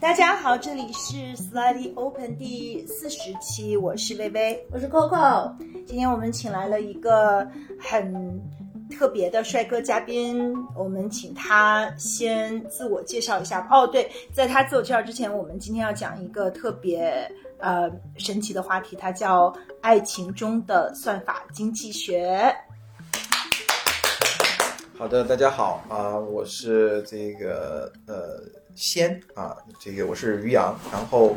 大家好，这里是 Slightly Open 第四十期，我是薇薇，我是 Coco。今天我们请来了一个很特别的帅哥嘉宾，我们请他先自我介绍一下。哦，对，在他自我介绍之前，我们今天要讲一个特别呃神奇的话题，它叫爱情中的算法经济学。好的，大家好啊，我是这个呃仙啊，这个我是于洋，然后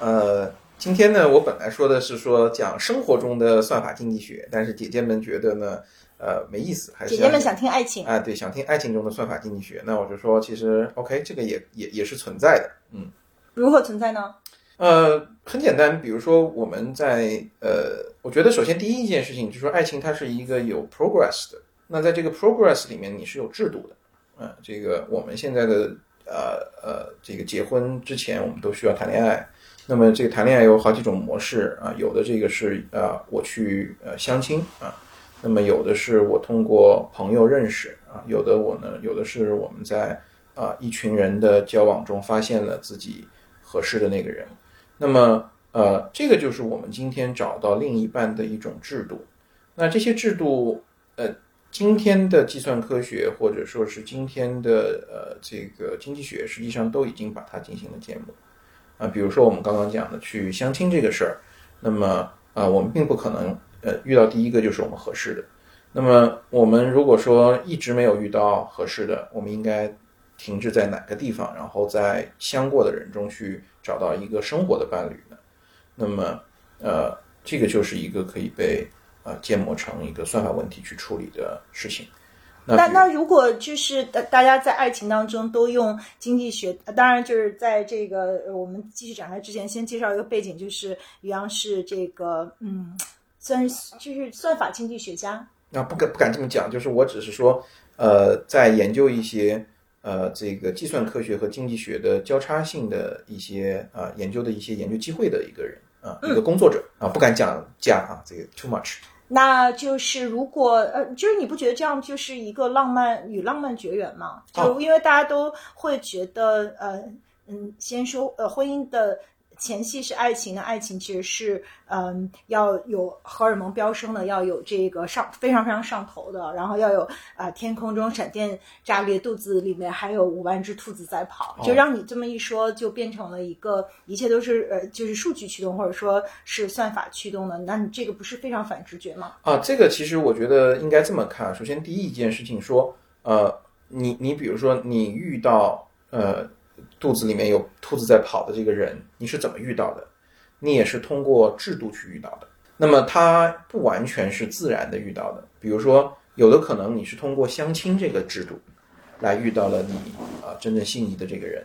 呃今天呢，我本来说的是说讲生活中的算法经济学，但是姐姐们觉得呢呃没意思，还是姐姐们想听爱情，啊对，想听爱情中的算法经济学，那我就说其实 OK，这个也也也是存在的，嗯。如何存在呢？呃，很简单，比如说我们在呃，我觉得首先第一件事情就是说，爱情它是一个有 progress 的。那在这个 progress 里面，你是有制度的，啊，这个我们现在的呃呃，这个结婚之前我们都需要谈恋爱。那么这个谈恋爱有好几种模式啊，有的这个是啊，我去呃相亲啊，那么有的是我通过朋友认识啊，有的我呢，有的是我们在啊一群人的交往中发现了自己合适的那个人。那么呃，这个就是我们今天找到另一半的一种制度。那这些制度呃。今天的计算科学，或者说是今天的呃这个经济学，实际上都已经把它进行了建模，啊，比如说我们刚刚讲的去相亲这个事儿，那么啊，我们并不可能呃遇到第一个就是我们合适的，那么我们如果说一直没有遇到合适的，我们应该停滞在哪个地方，然后在相过的人中去找到一个生活的伴侣呢？那么呃，这个就是一个可以被。啊，建模成一个算法问题去处理的事情。那那如果就是大大家在爱情当中都用经济学，当然就是在这个我们继续展开之前，先介绍一个背景，就是于洋是这个嗯，算是就是算法经济学家。那不敢不敢这么讲，就是我只是说，呃，在研究一些呃这个计算科学和经济学的交叉性的一些啊研究的一些研究机会的一个人啊，一个工作者啊，不敢讲价啊，这个 too much。那就是如果呃，就是你不觉得这样就是一个浪漫与浪漫绝缘吗？就因为大家都会觉得呃嗯，先说呃婚姻的。前戏是爱情的，爱情其实是嗯要有荷尔蒙飙升的，要有这个上非常非常上头的，然后要有啊天空中闪电炸裂，肚子里面还有五万只兔子在跑，就让你这么一说，就变成了一个一切都是呃就是数据驱动或者说是算法驱动的，那你这个不是非常反直觉吗？啊，这个其实我觉得应该这么看，首先第一件事情说，呃，你你比如说你遇到呃。肚子里面有兔子在跑的这个人，你是怎么遇到的？你也是通过制度去遇到的。那么它不完全是自然的遇到的。比如说，有的可能你是通过相亲这个制度来遇到了你啊真正心仪的这个人。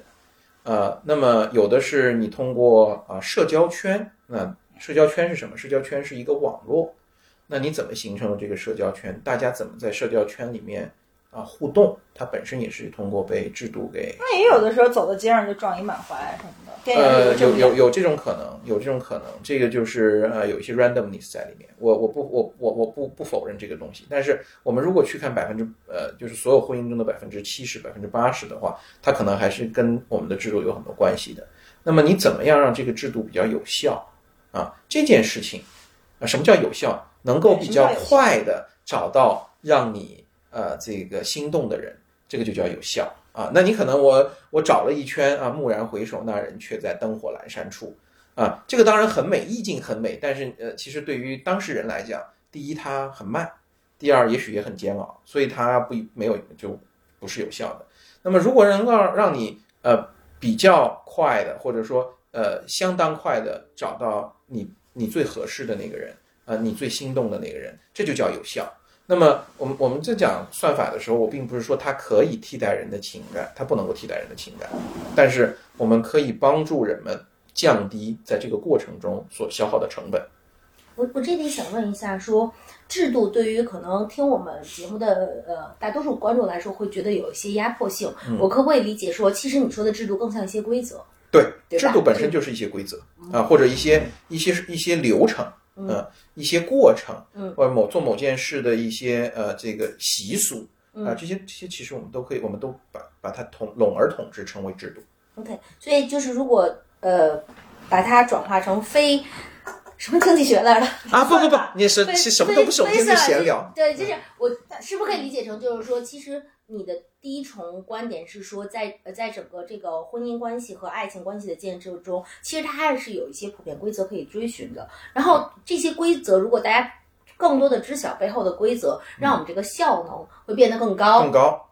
呃，那么有的是你通过啊社交圈。那社交圈是什么？社交圈是一个网络。那你怎么形成了这个社交圈？大家怎么在社交圈里面？啊，互动它本身也是通过被制度给。那也有的时候走到街上就撞一满怀什么的。呃，有有有这种可能，有这种可能。这个就是呃，有一些 randomness 在里面。我我不我我我不不否认这个东西。但是我们如果去看百分之呃，就是所有婚姻中的百分之七十、百分之八十的话，它可能还是跟我们的制度有很多关系的。那么你怎么样让这个制度比较有效啊？这件事情啊，什么叫有效？能够比较快的找到让你。呃，这个心动的人，这个就叫有效啊。那你可能我我找了一圈啊，蓦然回首，那人却在灯火阑珊处啊。这个当然很美，意境很美，但是呃，其实对于当事人来讲，第一它很慢，第二也许也很煎熬，所以它不没有就不是有效的。那么如果能够让你呃比较快的，或者说呃相当快的找到你你最合适的那个人，呃你最心动的那个人，这就叫有效。那么，我们我们在讲算法的时候，我并不是说它可以替代人的情感，它不能够替代人的情感，但是我们可以帮助人们降低在这个过程中所消耗的成本。我我这里想问一下，说制度对于可能听我们节目的呃大多数观众来说，会觉得有一些压迫性。我可不可以理解说，其实你说的制度更像一些规则？对，制度本身就是一些规则啊，或者一些一些一些流程。嗯，一些过程，嗯，或者某做某件事的一些呃这个习俗啊，这些这些其实我们都可以，我们都把把它统笼而统之称为制度。OK，所以就是如果呃把它转化成非什么经济学来了啊，不不不，你是其实什么都不是，我们今天闲聊。对，就是我是不是可以理解成，就是说，其实你的第一重观点是说在，呃，在整个这个婚姻关系和爱情关系的建设中，其实它还是有一些普遍规则可以追寻的。然后这些规则，如果大家更多的知晓背后的规则，让我们这个效能会变得更高，更高，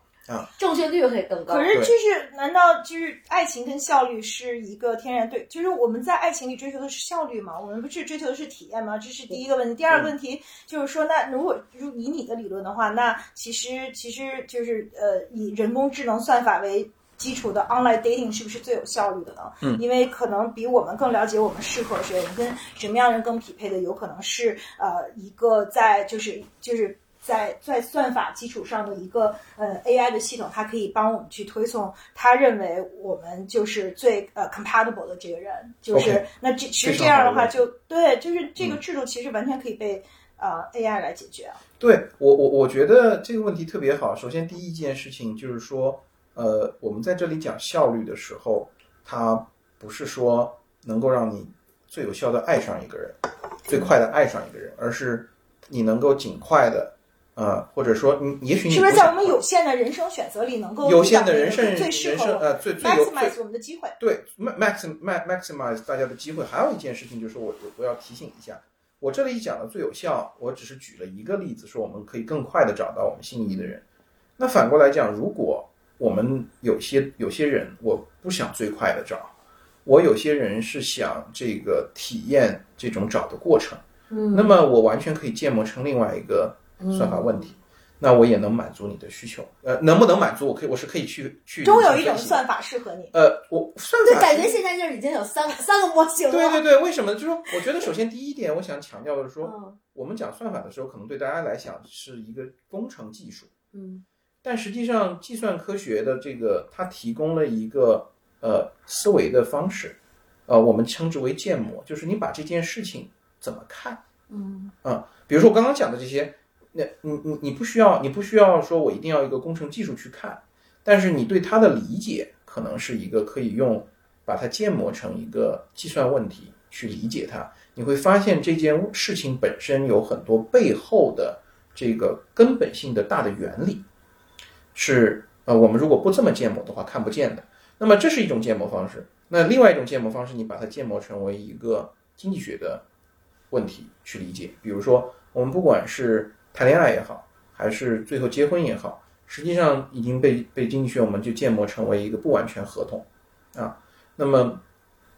正确率会更高。可是，就是难道就是爱情跟效率是一个天然对？就是我们在爱情里追求的是效率吗？我们不是追求的是体验吗？这是第一个问题。第二个问题就是说，那如果如以你的理论的话，那其实其实就是呃，以人工智能算法为基础的 online dating 是不是最有效率的呢？嗯，因为可能比我们更了解我们适合谁，我们跟什么样人更匹配的，有可能是呃一个在就是就是。在在算法基础上的一个呃 AI 的系统，它可以帮我们去推送他认为我们就是最呃 compatible 的这个人，就是那这其实这样的话就对，就是这个嗯制度其实完全可以被呃 AI 来解决啊。对我我我觉得这个问题特别好。首先第一件事情就是说，呃，我们在这里讲效率的时候，它不是说能够让你最有效的爱上一个人，最快的爱上一个人，而是你能够尽快的，呃，或者说你也许你是不是在我们有限的人生选择里，能够有限的人生最适呃最最 maximize 我们的机会？对，max max maximize 大家的机会。还有一件事情就是我我我要提醒一下，我这里讲的最有效，我只是举了一个例子，说我们可以更快的找到我们心仪的人。那反过来讲，如果我们有些有些人我不想最快的找，我有些人是想这个体验这种找的过程，嗯那么我完全可以建模成另外一个算法问题。那我也能满足你的需求，呃，能不能满足？我可以，我是可以去去终有一种算法适合你。呃，我算对，法感觉现在就是已经有三个三个模型了。对对对，为什么？就是说，我觉得首先第一点，我想强调的是说，嗯我们讲算法的时候，可能对大家来讲是一个工程技术，嗯但实际上计算科学的这个它提供了一个呃思维的方式，呃，我们称之为建模，就是你把这件事情怎么看嗯啊、比如说我刚刚讲的这些，那你你你不需要你不需要说我一定要一个工程技术去看，但是你对它的理解可能是一个可以用把它建模成一个计算问题去理解它，你会发现这件事情本身有很多背后的这个根本性的大的原理，是呃我们如果不这么建模的话看不见的。那么这是一种建模方式。那另外一种建模方式，你把它建模成为一个经济学的问题去理解。比如说，我们不管是谈恋爱也好，还是最后结婚也好，实际上已经被被经济学我们就建模成为一个不完全合同啊。那么，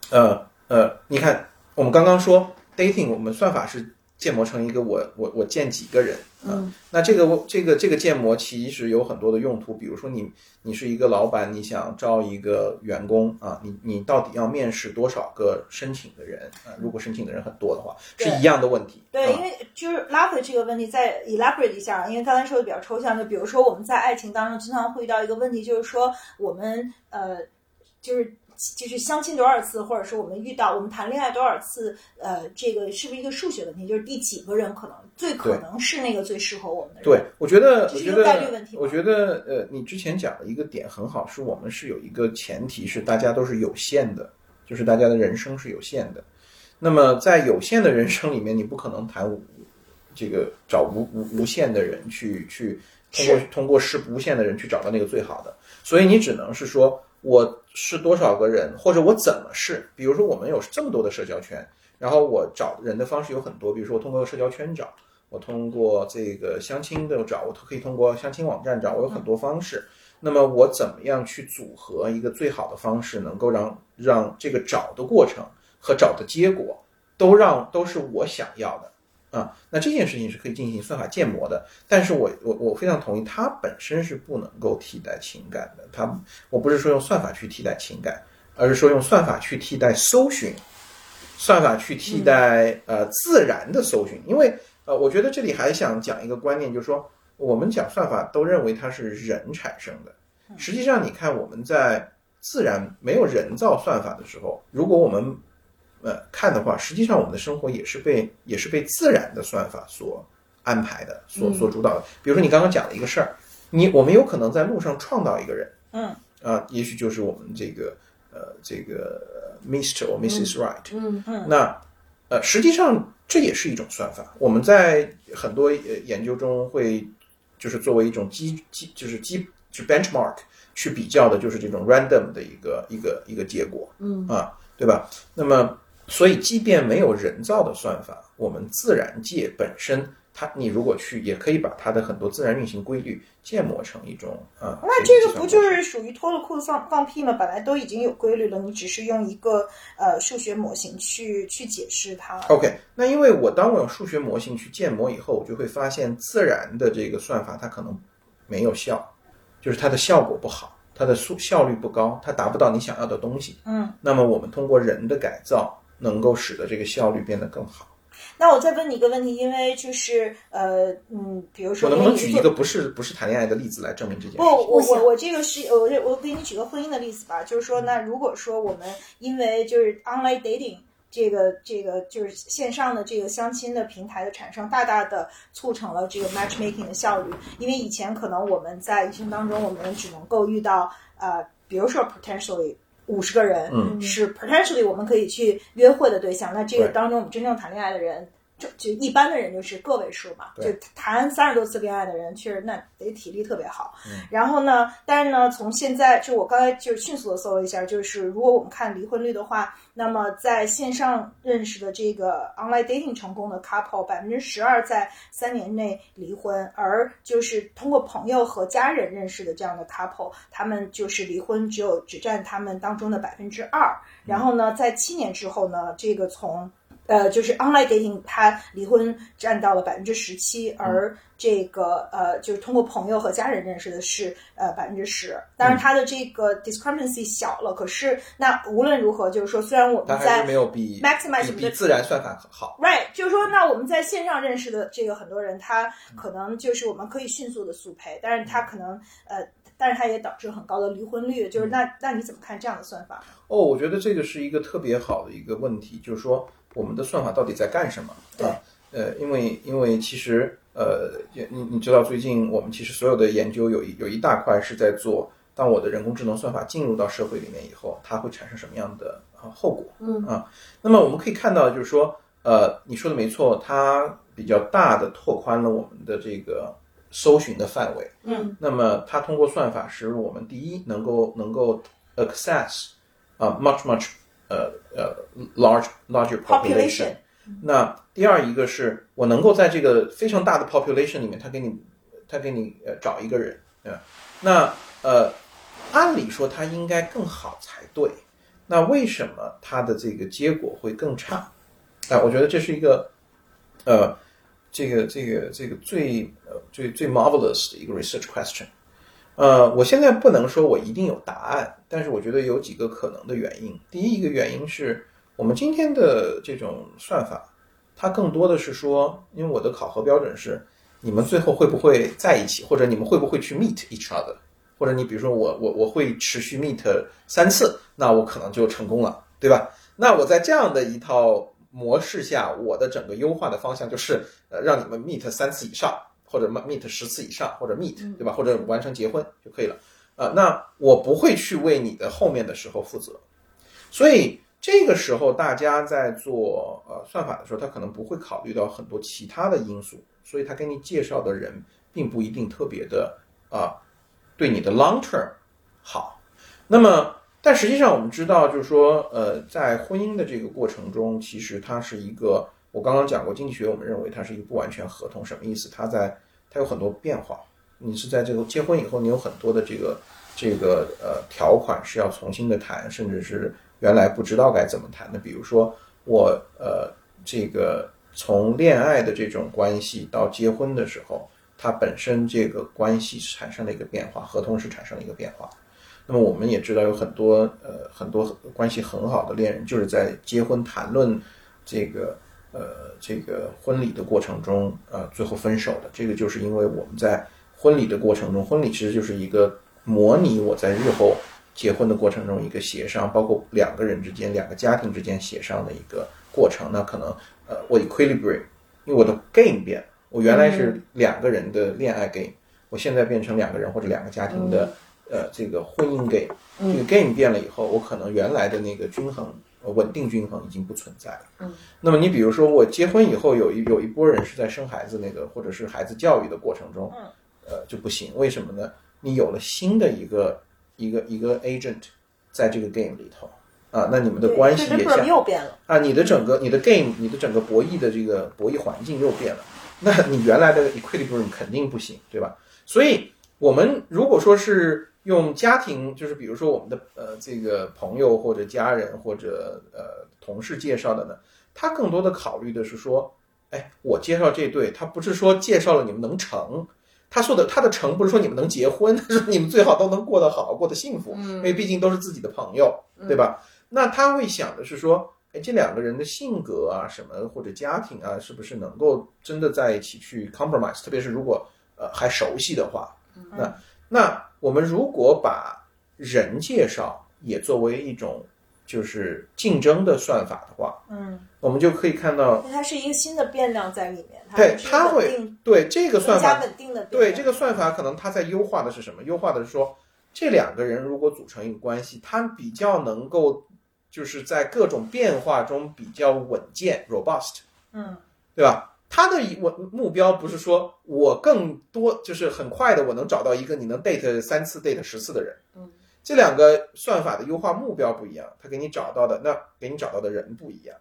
呃呃，你看我们刚刚说 dating，我们算法是建模成一个我我我见几个人啊。嗯那这个这个这个建模其实有很多的用途，比如说你你是一个老板，你想招一个员工啊，你你到底要面试多少个申请的人啊？如果申请的人很多的话，是一样的问题。对，啊因为就是拉回这个问题，再 elaborate 一下，因为刚才说的比较抽象，就比如说我们在爱情当中经常会遇到一个问题，就是说我们呃，就是就是相亲多少次，或者说我们遇到我们谈恋爱多少次，呃，这个是不是一个数学问题？就是第几个人可能最可能是那个最适合我们的人？对，我觉得，这是一个我觉得概率问题我觉得，呃，你之前讲的一个点很好，是我们是有一个前提是大家都是有限的，就是大家的人生是有限的。那么在有限的人生里面，你不可能谈这个找无无无限的人去去通过通过是无限的人去找到那个最好的，所以你只能是说我是多少个人，或者我怎么是。比如说我们有这么多的社交圈，然后我找人的方式有很多，比如说我通过社交圈找。我通过这个相亲的找，我可以通过相亲网站找，我有很多方式。那么我怎么样去组合一个最好的方式，能够让让这个找的过程和找的结果都让都是我想要的啊？那这件事情是可以进行算法建模的。但是我我我非常同意，它本身是不能够替代情感的。它我不是说用算法去替代情感，而是说用算法去替代搜寻，算法去替代呃自然的搜寻，因为。呃，我觉得这里还想讲一个观念，就是说，我们讲算法都认为它是人产生的，实际上你看我们在自然没有人造算法的时候，如果我们呃看的话，实际上我们的生活也是被也是被自然的算法所安排的，所所主导的。比如说你刚刚讲的一个事儿，你我们有可能在路上撞到一个人，嗯啊，也许就是我们这个呃呃这个 Mr. 或 Mrs. Right，嗯嗯那呃实际上这也是一种算法。我们在很多呃研究中会就是作为一种基基就是基就 benchmark 去比较的，就是这种 random 的一个一个一个结果。嗯啊，对吧？那么，所以即便没有人造的算法，我们自然界本身，它你如果去，也可以把它的很多自然运行规律建模成一种啊。那这这个不就是属于脱了裤子放放屁吗？本来都已经有规律了，你只是用一个呃数学模型去去解释它。OK？那因为我当我用数学模型去建模以后，我就会发现自然的这个算法它可能没有效，就是它的效果不好，它的速效率不高，它达不到你想要的东西。嗯，那么我们通过人的改造，能够使得这个效率变得更好。那我再问你一个问题，因为就是呃嗯，比如说我能不能举一个不是不是谈恋爱的例子来证明这件事不，我我我这个是我我给你举个婚姻的例子吧，就是说，那如果说我们因为就是 online dating 这个这个就是线上的这个相亲的平台的产生，大大的促成了这个 matchmaking 的效率。因为以前可能我们在一生当中，我们只能够遇到呃，比如说 potentially 五十个人，嗯是 potentially 我们可以去约会的对象。那这个当中，我们真正谈恋爱的人。就就一般的人就是个位数嘛，就谈三十多次恋爱的人，确实那得体力特别好。嗯然后呢，但是呢，从现在就我刚才就迅速的搜了一下，就是如果我们看离婚率的话，那么在线上认识的这个 online dating 成功的 couple，百分之十二在三年内离婚，而就是通过朋友和家人认识的这样的 couple，他们就是离婚只有只占他们当中的百分之二。然后呢，在七年之后呢，这个从呃，就是 online dating，他离婚占到了百分之十七，而这个呃，就是通过朋友和家人认识的是呃百分之十。当然，它的这个 discrepancy 小了，可是那无论如何，就是说，虽然我们在没有比 maximize 比自然算法好。Right，就是说，那我们在线上认识的这个很多人，他可能就是我们可以迅速的速配，但是他可能呃，但是他也导致很高的离婚率。就是那那你怎么看这样的算法？哦，我觉得这个是一个特别好的一个问题，就是说我们的算法到底在干什么？对啊，呃，因为因为其实呃，也你你知道最近我们其实所有的研究有一有一大块是在做，当我的人工智能算法进入到社会里面以后，它会产生什么样的啊后果？嗯啊，那么我们可以看到，就是说，呃，你说的没错，它比较大的拓宽了我们的这个搜寻的范围。嗯，那么它通过算法使我们第一能够能够 access 啊、much much 呃呃 large larger population。那第二一个是我能够在这个非常大的 population 里面，他给你他给你呃找一个人，对吧？那呃按理说他应该更好才对，那为什么他的这个结果会更差？啊，我觉得这是一个呃这个这个这个最呃最最 marvelous 的一个 research question。呃，我现在不能说我一定有答案，但是我觉得有几个可能的原因。第一一个原因是我们今天的这种算法，它更多的是说，因为我的考核标准是你们最后会不会在一起，或者你们会不会去 meet each other，或者你比如说我我我会持续 meet 三次，那我可能就成功了，对吧？那我在这样的一套模式下，我的整个优化的方向就是呃让你们 meet 三次以上。或者 meet 十次以上，或者 meet 对吧？或者完成结婚就可以了。啊，那我不会去为你的后面的时候负责，所以这个时候大家在做呃算法的时候，他可能不会考虑到很多其他的因素，所以他给你介绍的人并不一定特别的啊、对你的 long term 好。那么，但实际上我们知道，就是说呃，在婚姻的这个过程中，其实它是一个。我刚刚讲过，经济学我们认为它是一个不完全合同，什么意思？它在它有很多变化。你是在这个结婚以后，你有很多的这个这个呃条款是要重新的谈，甚至是原来不知道该怎么谈的。比如说我呃这个从恋爱的这种关系到结婚的时候，它本身这个关系产生了一个变化，合同是产生了一个变化。那么我们也知道有很多呃很多关系很好的恋人，就是在结婚谈论这个。呃，这个婚礼的过程中，呃，最后分手的，这个就是因为我们在婚礼的过程中，婚礼其实就是一个模拟我在日后结婚的过程中一个协商，包括两个人之间、两个家庭之间协商的一个过程。那可能呃，我 equilibrate，因为我的 game 变，我原来是两个人的恋爱 game，我现在变成两个人或者两个家庭的呃这个婚姻 game，嗯这个 game 变了以后，我可能原来的那个均衡呃稳定均衡已经不存在了。嗯，那么你比如说我结婚以后有一有一波人是在生孩子那个或者是孩子教育的过程中，嗯，呃就不行，为什么呢？你有了新的一个一个一个 agent 在这个 game 里头啊，那你们的关系也像又变了。啊，你的整个你的 game，你的整个博弈的这个博弈环境又变了，那你原来的 equilibrium 肯定不行，对吧？所以我们如果说是用家庭，就是比如说我们的呃这个朋友或者家人或者呃同事介绍的呢，他更多的考虑的是说，哎，我介绍这对，他不是说介绍了你们能成。他说的他的成不是说你们能结婚，他说你们最好都能过得好，过得幸福，因为毕竟都是自己的朋友，对吧？那他会想的是说，哎，这两个人的性格啊，什么或者家庭啊，是不是能够真的在一起去 compromise？特别是如果呃还熟悉的话，那那我们如果把人介绍也作为一种就是竞争的算法的话，嗯，我们就可以看到，它是一个新的变量在里面，对，它会对这个算法稳定的。对这个算法，可能它在优化的是什么？优化的是说，这两个人如果组成一个关系，他比较能够就是在各种变化中比较稳健 （robust），嗯对吧？他的我目标不是说我更多就是很快的我能找到一个你能 date 三次 date 十次的人，嗯，这两个算法的优化目标不一样，他给你找到的那给你找到的人不一样，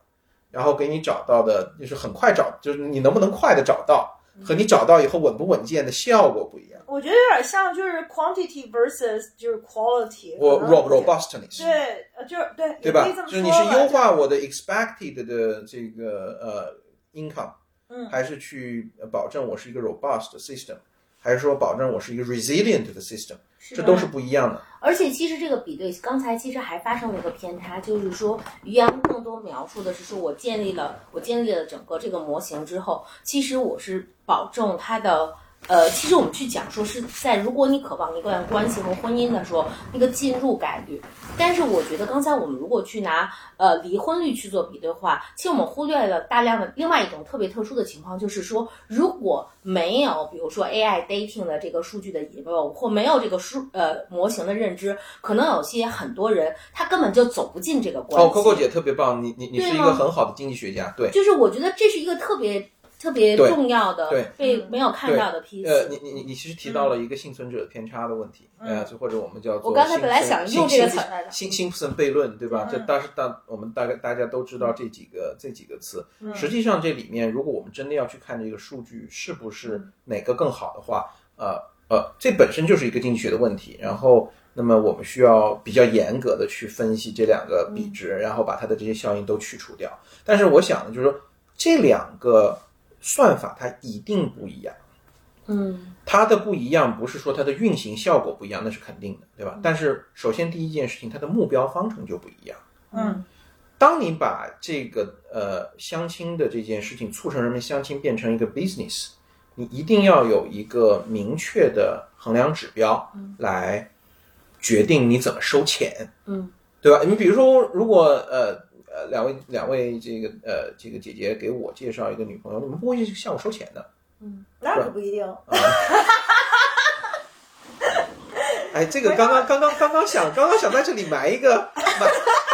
然后给你找到的就是很快找，就是你能不能快的找到，和你找到以后稳不稳健的效果不一样。我觉得有点像就是 quantity versus 就是 quality，我 rob robustness，对，呃，就是对，对吧？就是你是。优化我的 expected 的这个呃 income，嗯还是去保证我是一个 robust 的 system，还是说保证我是一个 resilient 的 system，这都是不一样的。而且其实这个比对，刚才其实还发生了一个偏差，就是说于洋更多描述的是说我建立了我建立了整个这个模型之后，其实我是保证它的。呃，其实我们去讲说是在如果你渴望一段关系和婚姻的时候，那个进入概率。但是我觉得刚才我们如果去拿呃离婚率去做比对的话，其实我们忽略了大量的另外一种特别特殊的情况，就是说如果没有比如说 AI dating 的这个数据的引入，或没有这个数呃模型的认知，可能有些很多人他根本就走不进这个关系。哦，Coco 姐特别棒，你你你是一个很好的经济学家，对。就是我觉得这是一个特别特别重要的对。被没有看到的 piece。呃，你你你你其实提到了一个幸存者偏差的问题，呃，就或者我们叫做我刚才本来想用这个词辛辛辛普森悖论，对吧？嗯。这当时大我们大概大家都知道这几个这几个词，嗯。实际上这里面如果我们真的要去看这个数据是不是哪个更好的话，呃呃，这本身就是一个经济学的问题，然后。那么我们需要比较严格的去分析这两个比值，然后把它的这些效应都去除掉。但是我想呢，就是说这两个算法它一定不一样。嗯它的不一样不是说它的运行效果不一样，那是肯定的，对吧？但是首先第一件事情，它的目标方程就不一样。嗯当你把这个呃相亲的这件事情促成人们相亲变成一个 business，你一定要有一个明确的衡量指标来决定你怎么收钱，嗯对吧？你比如说，如果呃呃两位两位这个呃这个姐姐给我介绍一个女朋友，你们不会向我收钱的。嗯，那可不一定。哎，这个刚刚刚刚刚刚想刚刚想在这里埋一个埋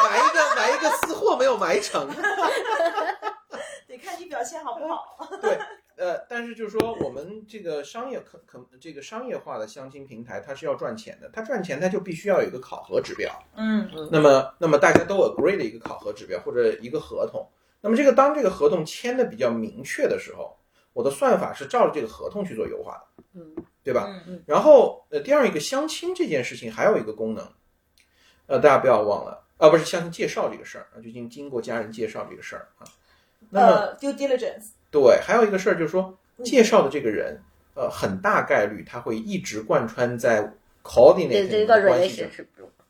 埋一个埋一个私货没有埋成。得看你表现好不好。对，呃，但是就是说，我们这个商业可可这个商业化的相亲平台，它是要赚钱的，它赚钱它就必须要有一个考核指标。嗯那么，那么大家都 agree 的一个考核指标或者一个合同。那么这个当这个合同签的比较明确的时候，我的算法是照着这个合同去做优化的，嗯对吧？嗯嗯然后，呃，第二一个相亲这件事情还有一个功能，呃，大家不要忘了，啊，不是相亲介绍这个事儿啊，就经经过家人介绍这个事儿啊。那，due diligence。对，还有一个事儿就是说，介绍的这个人，呃，很大概率他会一直贯穿在 coordinate 对这个的关系上。relationship，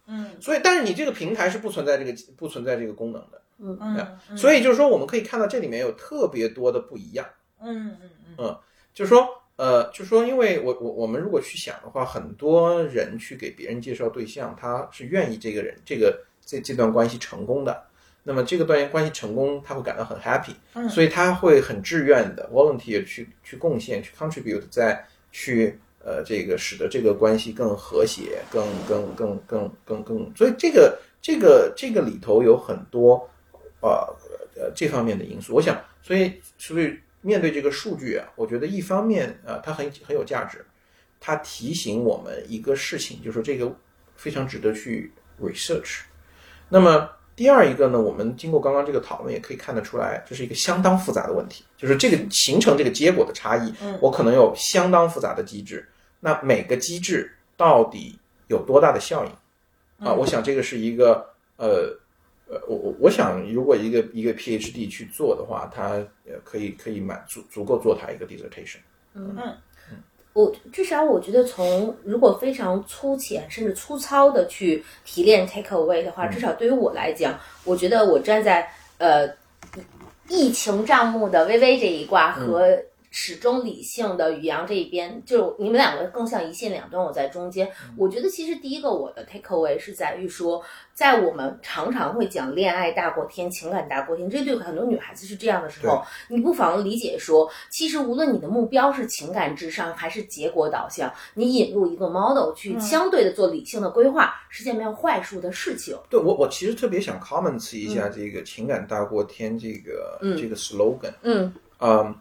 嗯所以，但是你这个平台是不存在这个不存在这个功能的。嗯嗯，所以就是说，我们可以看到这里面有特别多的不一样。嗯嗯嗯就是说，呃，就是说，因为我我我们如果去想的话，很多人去给别人介绍对象，他是愿意这个人这个这这段关系成功的。那么这个断言关系成功，他会感到很 happy，、嗯所以他会很志愿的 volunteer 去去贡献、去 contribute，在去呃这个使得这个关系更和谐，更更更更更更，所以这个这个这个里头有很多呃呃这方面的因素。我想，所以所以面对这个数据啊，我觉得一方面啊、呃它很很有价值，它提醒我们一个事情，就是这个非常值得去 research。那么第二一个呢，我们经过刚刚这个讨论，也可以看得出来，这是一个相当复杂的问题，就是这个形成这个结果的差异，嗯我可能有相当复杂的机制，那每个机制到底有多大的效应啊？嗯我想这个是一个呃。呃，我我我想，如果一个一个 PhD 去做的话，他呃可以可以满足足够做他一个 dissertation。我至少我觉得从如果非常粗浅甚至粗糙的去提炼 take away 的话，至少对于我来讲，我觉得我站在呃疫情账目的微微这一卦和始终理性的宇阳这一边，就你们两个更像一线两端，我在中间。我觉得其实第一个我的 take away 是在于说，在我们常常会讲恋爱大过天、情感大过天，这对很多女孩子是这样的时候，你不妨理解说，其实无论你的目标是情感至上还是结果导向，你引入一个 model 去相对的做理性的规划，是件没有坏处的事情。对我，我其实特别想 comments 一下这个“情感大过天”这个、嗯这个 slogan。嗯嗯，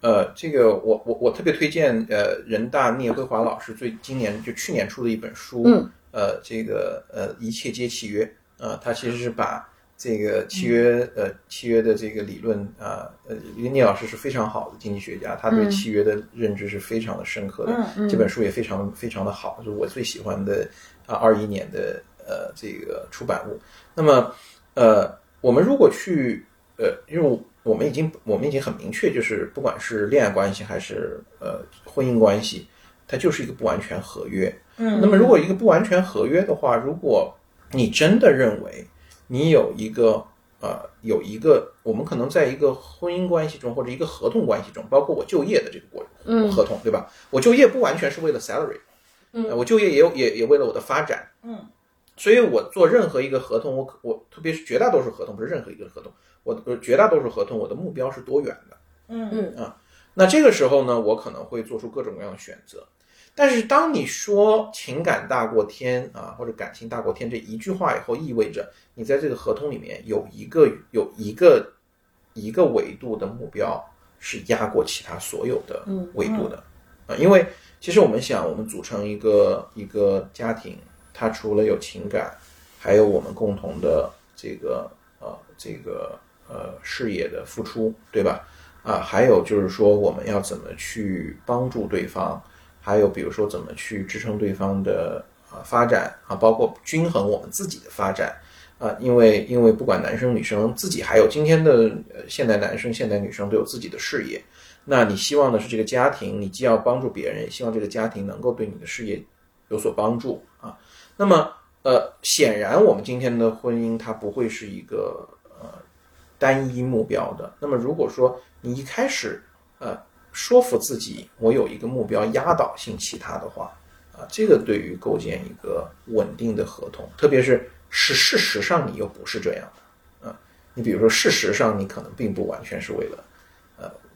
呃，这个我我我特别推荐呃人大聂辉华老师最今年就去年出的一本书，嗯，呃，这个呃一切皆契约，呃，他其实是把这个契约呃契约的这个理论啊呃，因为聂老师是非常好的经济学家，他对嗯契约的认知是非常的深刻的，这本书也非常非常的好，是我最喜欢的啊二一年的呃这个出版物。那么呃，我们如果去呃，因为我们已经我们已经很明确，就是不管是恋爱关系还是呃婚姻关系，它就是一个不完全合约。嗯。那么如果一个不完全合约的话，如果你真的认为你有一个呃有一个，我们可能在一个婚姻关系中或者一个合同关系中，包括我就业的这个过嗯。合同，对吧？我就业不完全是为了 salary，嗯。呃我就业也有也也为了我的发展，嗯，所以我做任何一个合同，我我特别是绝大多数合同，不是任何一个合同，我呃绝大多数合同我的目标是多元的。嗯嗯啊那这个时候呢，我可能会做出各种各样的选择。但是当你说情感大过天啊，或者感情大过天这一句话以后，意味着你在这个合同里面有一个有一个一个维度的目标是压过其他所有的嗯维度的啊，因为其实我们想，我们组成一个一个家庭，它除了有情感，还有我们共同的这个呃这个呃事业的付出，对吧？啊，还有就是说我们要怎么去帮助对方，还有比如说怎么去支撑对方的啊发展啊，包括均衡我们自己的发展啊，因为因为不管男生女生，自己还有今天的呃现代男生、现代女生都有自己的事业，那你希望的是这个家庭，你既要帮助别人，也希望这个家庭能够对你的事业有所帮助啊。那么呃，显然我们今天的婚姻它不会是一个单一目标的。那么如果说你一开始呃说服自己我有一个目标压倒性其他的话啊，这个对于构建一个稳定的合同，特别是是事实上你又不是这样的啊。你比如说事实上你可能并不完全是为了，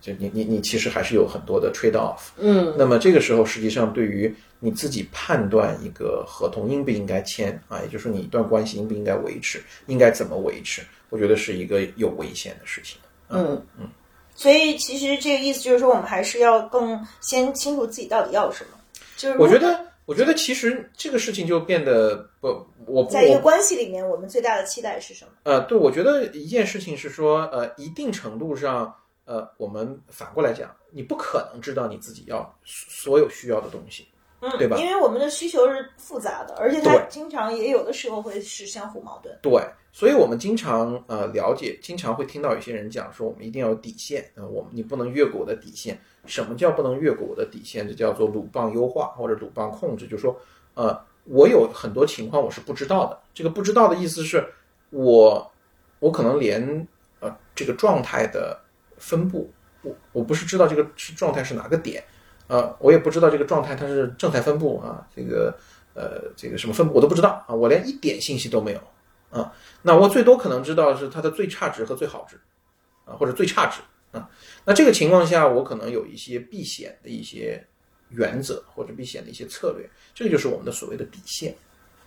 就你你你其实还是有很多的 trade off。嗯那么这个时候，实际上对于你自己判断一个合同应不应该签啊，也就是说你一段关系应不应该维持，应该怎么维持，我觉得是一个有危险的事情。嗯嗯所以其实这个意思就是说，我们还是要更先清楚自己到底要什么。就是我觉得，我觉得其实这个事情就变得不，我不在一个关系里面，我们最大的期待是什么？呃，对，我觉得一件事情是说，呃，一定程度上，呃，我们反过来讲，你不可能知道你自己要所有需要的东西。嗯，对吧因为我们的需求是复杂的，而且它经常也有的时候会是相互矛盾。对，所以我们经常呃了解，经常会听到有些人讲说，我们一定要有底线，呃，我们你不能越过我的底线。什么叫不能越过我的底线？这叫做鲁棒优化或者鲁棒控制，就是说，呃，我有很多情况我是不知道的。这个不知道的意思是我我可能连呃这个状态的分布，我我不是知道这个是状态是哪个点，呃，我也不知道这个状态它是正态分布啊，这个呃这个什么分布我都不知道啊，我连一点信息都没有啊。那我最多可能知道是它的最差值和最好值啊，或者最差值啊。那这个情况下，我可能有一些避险的一些原则或者避险的一些策略，这个就是我们的所谓的底线。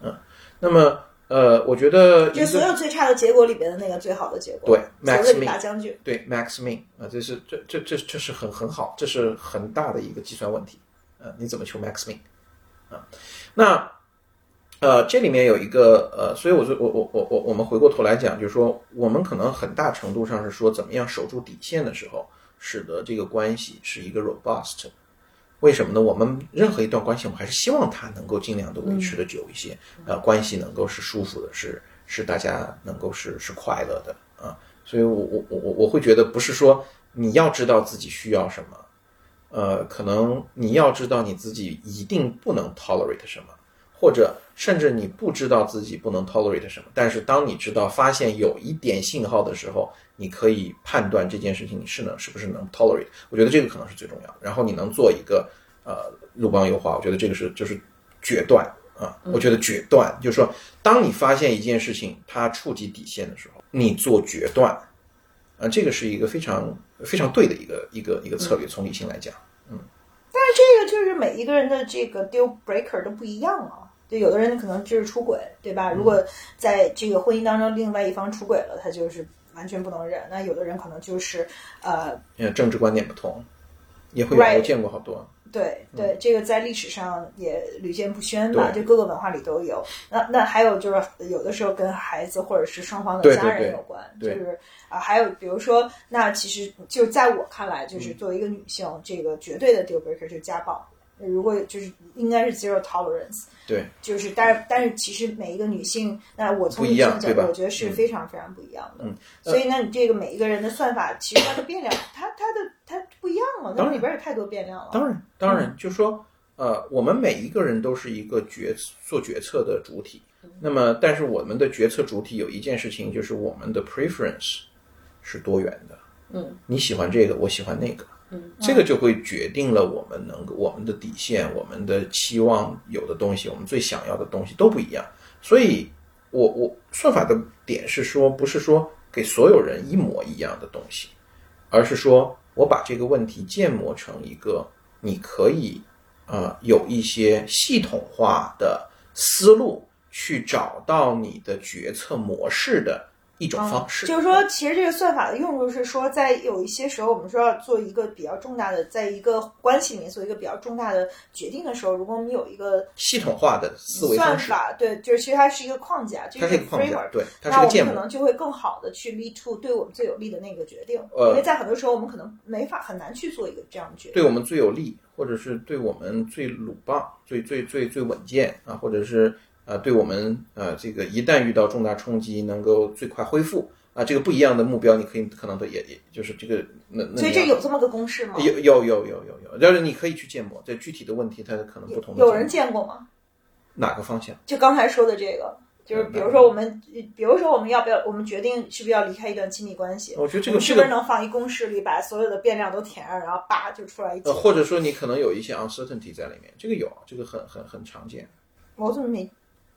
嗯，那么呃，我觉得就所有最差的结果里边的那个最好的结果。对 max 大将军。对 max min 啊，这是这这这这是很很好，这是很大的一个计算问题。呃，你怎么求 max min 啊？那呃，这里面有一个呃，所以我说我我我我我们回过头来讲，就是说我们可能很大程度上是说怎么样守住底线的时候，使得这个关系是一个 robust。为什么呢？我们任何一段关系，我们还是希望它能够尽量的维持的久一些，呃，关系能够是舒服的，是是大家能够是是快乐的啊。所以我我我我我会觉得不是说你要知道自己需要什么，呃，可能你要知道你自己一定不能 tolerate 什么，或者甚至你不知道自己不能 tolerate 什么，但是当你知道发现有一点信号的时候，你可以判断这件事情你是能是不是能 tolerate。我觉得这个可能是最重要的。然后你能做一个呃鲁邦优化，我觉得这个是就是决断啊，我觉得决断就是说，当你发现一件事情它触及底线的时候，你做决断，啊，这个是一个非常非常对的一个一个一个策略，从理性来讲。嗯但是这个就是每一个人的这个 deal breaker 都不一样啊。对，有的人可能就是出轨，对吧？如果在这个婚姻当中，另外一方出轨了，他就是完全不能忍。那有的人可能就是呃，呃，政治观点不同，也会有见过好多。对对，这个在历史上也屡见不鲜吧，就各个文化里都有。那那还有就是有的时候跟孩子或者是双方的家人有关，就对是啊，还有比如说，那其实就在我看来，就是作为一个女性，这个绝对的 deal breaker 就是家暴。如果就是应该是 zero tolerance，对，就是但是但是其实每一个女性，那我从女性角度，我觉得是嗯非常非常不一样的。嗯所以呢，你这个每一个人的算法，其实它的变量，它它的它不一样嘛，它里边有太多变量了。当然，当然，就说呃，我们每一个人都是一个决做决策的主体。那么，但是我们的决策主体有一件事情，就是我们的 preference 是多元的。嗯，你喜欢这个，我喜欢那个。这个就会决定了我们能我们的底线、我们的期望有的东西、我们最想要的东西都不一样。所以我我算法的点是说，不是说给所有人一模一样的东西，而是说我把这个问题建模成一个你可以呃有一些系统化的思路去找到你的决策模式的一种方式。就是说，其实这个算法的用处是说，在有一些时候，我们说要做一个比较重大的，在一个关系里面做一个比较重大的决定的时候，如果我们有一个系统化的思维算方式，法，对，就是其实它是一个框架，这它是一个框架 framework，对它是那我们个建模可能就会更好的去 lead to 对我们最有利的那个决定，呃因为在很多时候我们可能没法很难去做一个这样的决定。对我们最有利，或者是对我们最鲁棒、最最最最稳健啊，或者是呃对我们呃这个一旦遇到重大冲击能够最快恢复啊，这个不一样的目标，你可以可能都也也就是这个那那所以这有这么个公式吗？有有有有有有，就是你可以去建模，这具体的问题它可能不同的有人见过吗？哪个方向？就刚才说的这个，就是比如说我们，比如说我们要不要，我们决定是不是要离开一段亲密关系？我觉得这个是不是能放一公式里，把所有的变量都填上，然后叭就出来一结呃，或者说你可能有一些 uncertainty 在里面，这个有，这个很很很常见，我怎么没？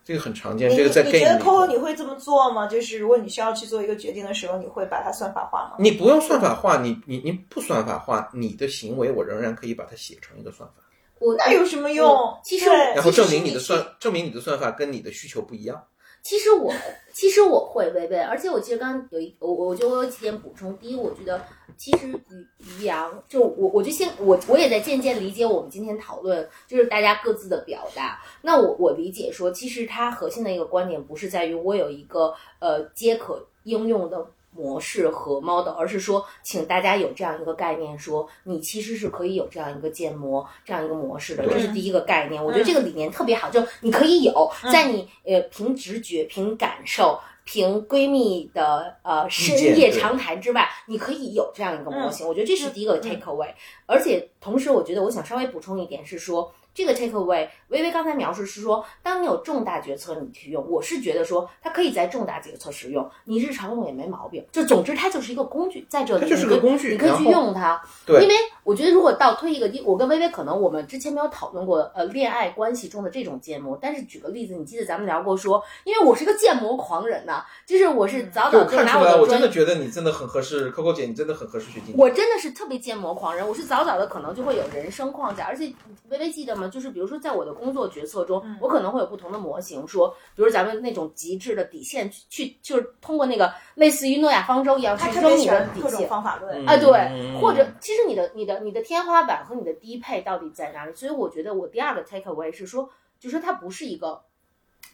这个很常见，这个在你觉得 Coco 你会这么做吗？就是如果你需要去做一个决定的时候，你会把它算法化吗？你不用算法化，你你你不算法化，你的行为我仍然可以把它写成一个算法。我那有什么用我？其实然后证明你的算，证明你的算法跟你的需求不一样。其实我其实我会微微，而且我其实刚刚有一我我就我有几点补充。第一，我觉得其实于于洋就我我就先我我也在渐渐理解我们今天讨论就是大家各自的表达。那我我理解说，其实它核心的一个观点不是在于我有一个呃皆可应用的。模式和 model，而是说，请大家有这样一个概念，说你其实是可以有这样一个建模、这样一个模式的，这是第一个概念。我觉得这个理念特别好，就你可以有，在你呃凭直觉、凭感受、凭闺蜜的呃深夜长谈之外，你可以有这样一个模型。我觉得这是第一个 take away。而且同时，我觉得我想稍微补充一点是说，这个 take away，微微刚才描述是说，当你有重大决策你去用，我是觉得说它可以在重大决策时用，你日常用也没毛病。就总之它就是一个工具，在这里它就是个工具你可以去用它。对因为我觉得如果倒推一个，我跟微微可能我们之前没有讨论过呃恋爱关系中的这种建模，但是举个例子，你记得咱们聊过说，因为我是个建模狂人呐、就是我是早早就拿我看出来，拿的专我真的觉得你真的很合适，Coco 姐，你真的很合适学经济。我真的是特别建模狂人，我是早早的可能就会有人生框架，而且微微记得吗？就是比如说在我的工作决策中，我可能会有不同的模型，说，比如咱们那种极致的底线去去，就是通过那个类似于诺亚方舟一样他去扔你的底线。方法论。嗯啊，对，嗯或者其实你的你的你的天花板和你的低配到底在哪里？所以我觉得我第二个 take away 是说，就是它不是一个，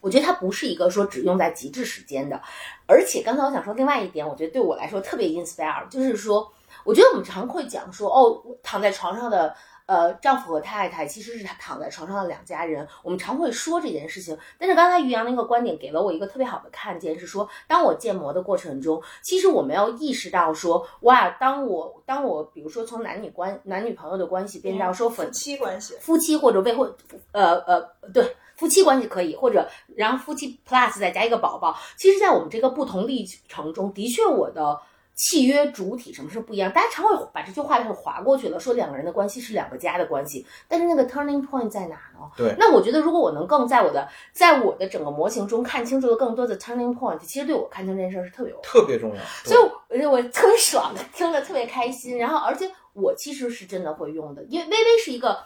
我觉得它不是一个说只用在极致时间的，而且刚才我想说另外一点，我觉得对我来说特别 inspire，就是说，我觉得我们常会讲说，哦，躺在床上的。呃，丈夫和太太其实是躺在床上的两家人，我们常会说这件事情。但是刚才于洋那个观点给了我一个特别好的看见，是说，当我建模的过程中，其实我没有意识到说，哇，当我当我比如说从男女关男女朋友的关系变到说夫粉妻关系，夫妻或者未婚呃呃对夫妻关系可以，或者然后夫妻 plus 再加一个宝宝。其实，在我们这个不同历程中，的确我的契约主体什么是不一样。大家常会把这句话给划过去了，说两个人的关系是两个家的关系，但是那个 turning point 在哪呢？对那我觉得，如果我能更在我的在我的整个模型中看清楚了更多的 turning point，其实对我看清这件事儿是特别有特别重要。所以我我特别爽的，听着特别开心。然后，而且我其实是真的会用的，因为微微是一个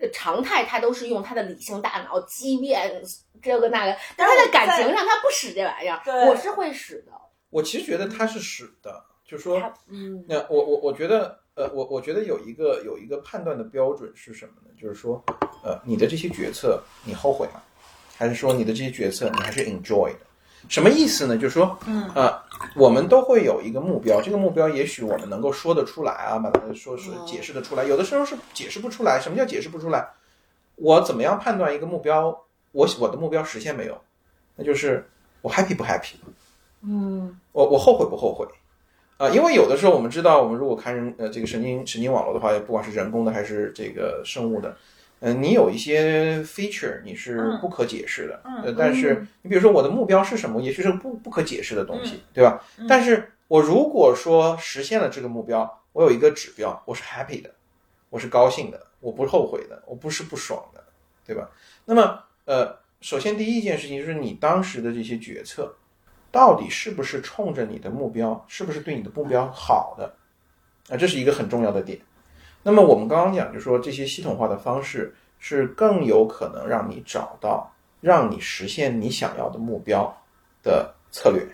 呃常态，他都是用他的理性大脑激辩这个那个，但他在感情上他不使这玩意儿，对我是会使的。我其实觉得他是使的，就说嗯那我我我觉得，呃，我我觉得有一个有一个判断的标准是什么呢？就是说，呃，你的这些决策你后悔吗？还是说你的这些决策你还是 enjoy 的？什么意思呢？就是说，嗯呃，我们都会有一个目标，这个目标也许我们能够说得出来啊，把它说说嗯解释得出来，有的时候是解释不出来。什么叫解释不出来？我怎么样判断一个目标？我我的目标实现没有？那就是我 happy 不 happy？嗯我我后悔不后悔？啊、因为有的时候我们知道，我们如果看人呃这个神经神经网络的话，不管是人工的还是这个生物的，嗯、你有一些 feature 你是不可解释的，嗯呃，但是你比如说我的目标是什么，也许是不不可解释的东西，对吧？但是我如果说实现了这个目标，我有一个指标，我是 happy 的，我是高兴的，我不后悔的，我不是不爽的，对吧？那么呃，首先第一件事情就是你当时的这些决策。到底是不是冲着你的目标，是不是对你的目标好的啊？这是一个很重要的点。那么我们刚刚讲，就说这些系统化的方式是更有可能让你找到让你实现你想要的目标的策略。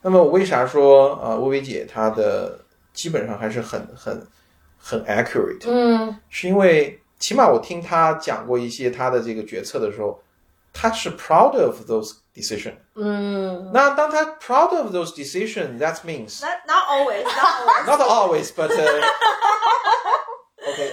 那么我为啥说啊，薇薇姐她的基本上还是很很很 accurate，嗯是因为起码我听她讲过一些她的这个决策的时候，他是 proud of those decision。嗯，那当他 mm. proud of those decisions, that means not always not always. But uh, always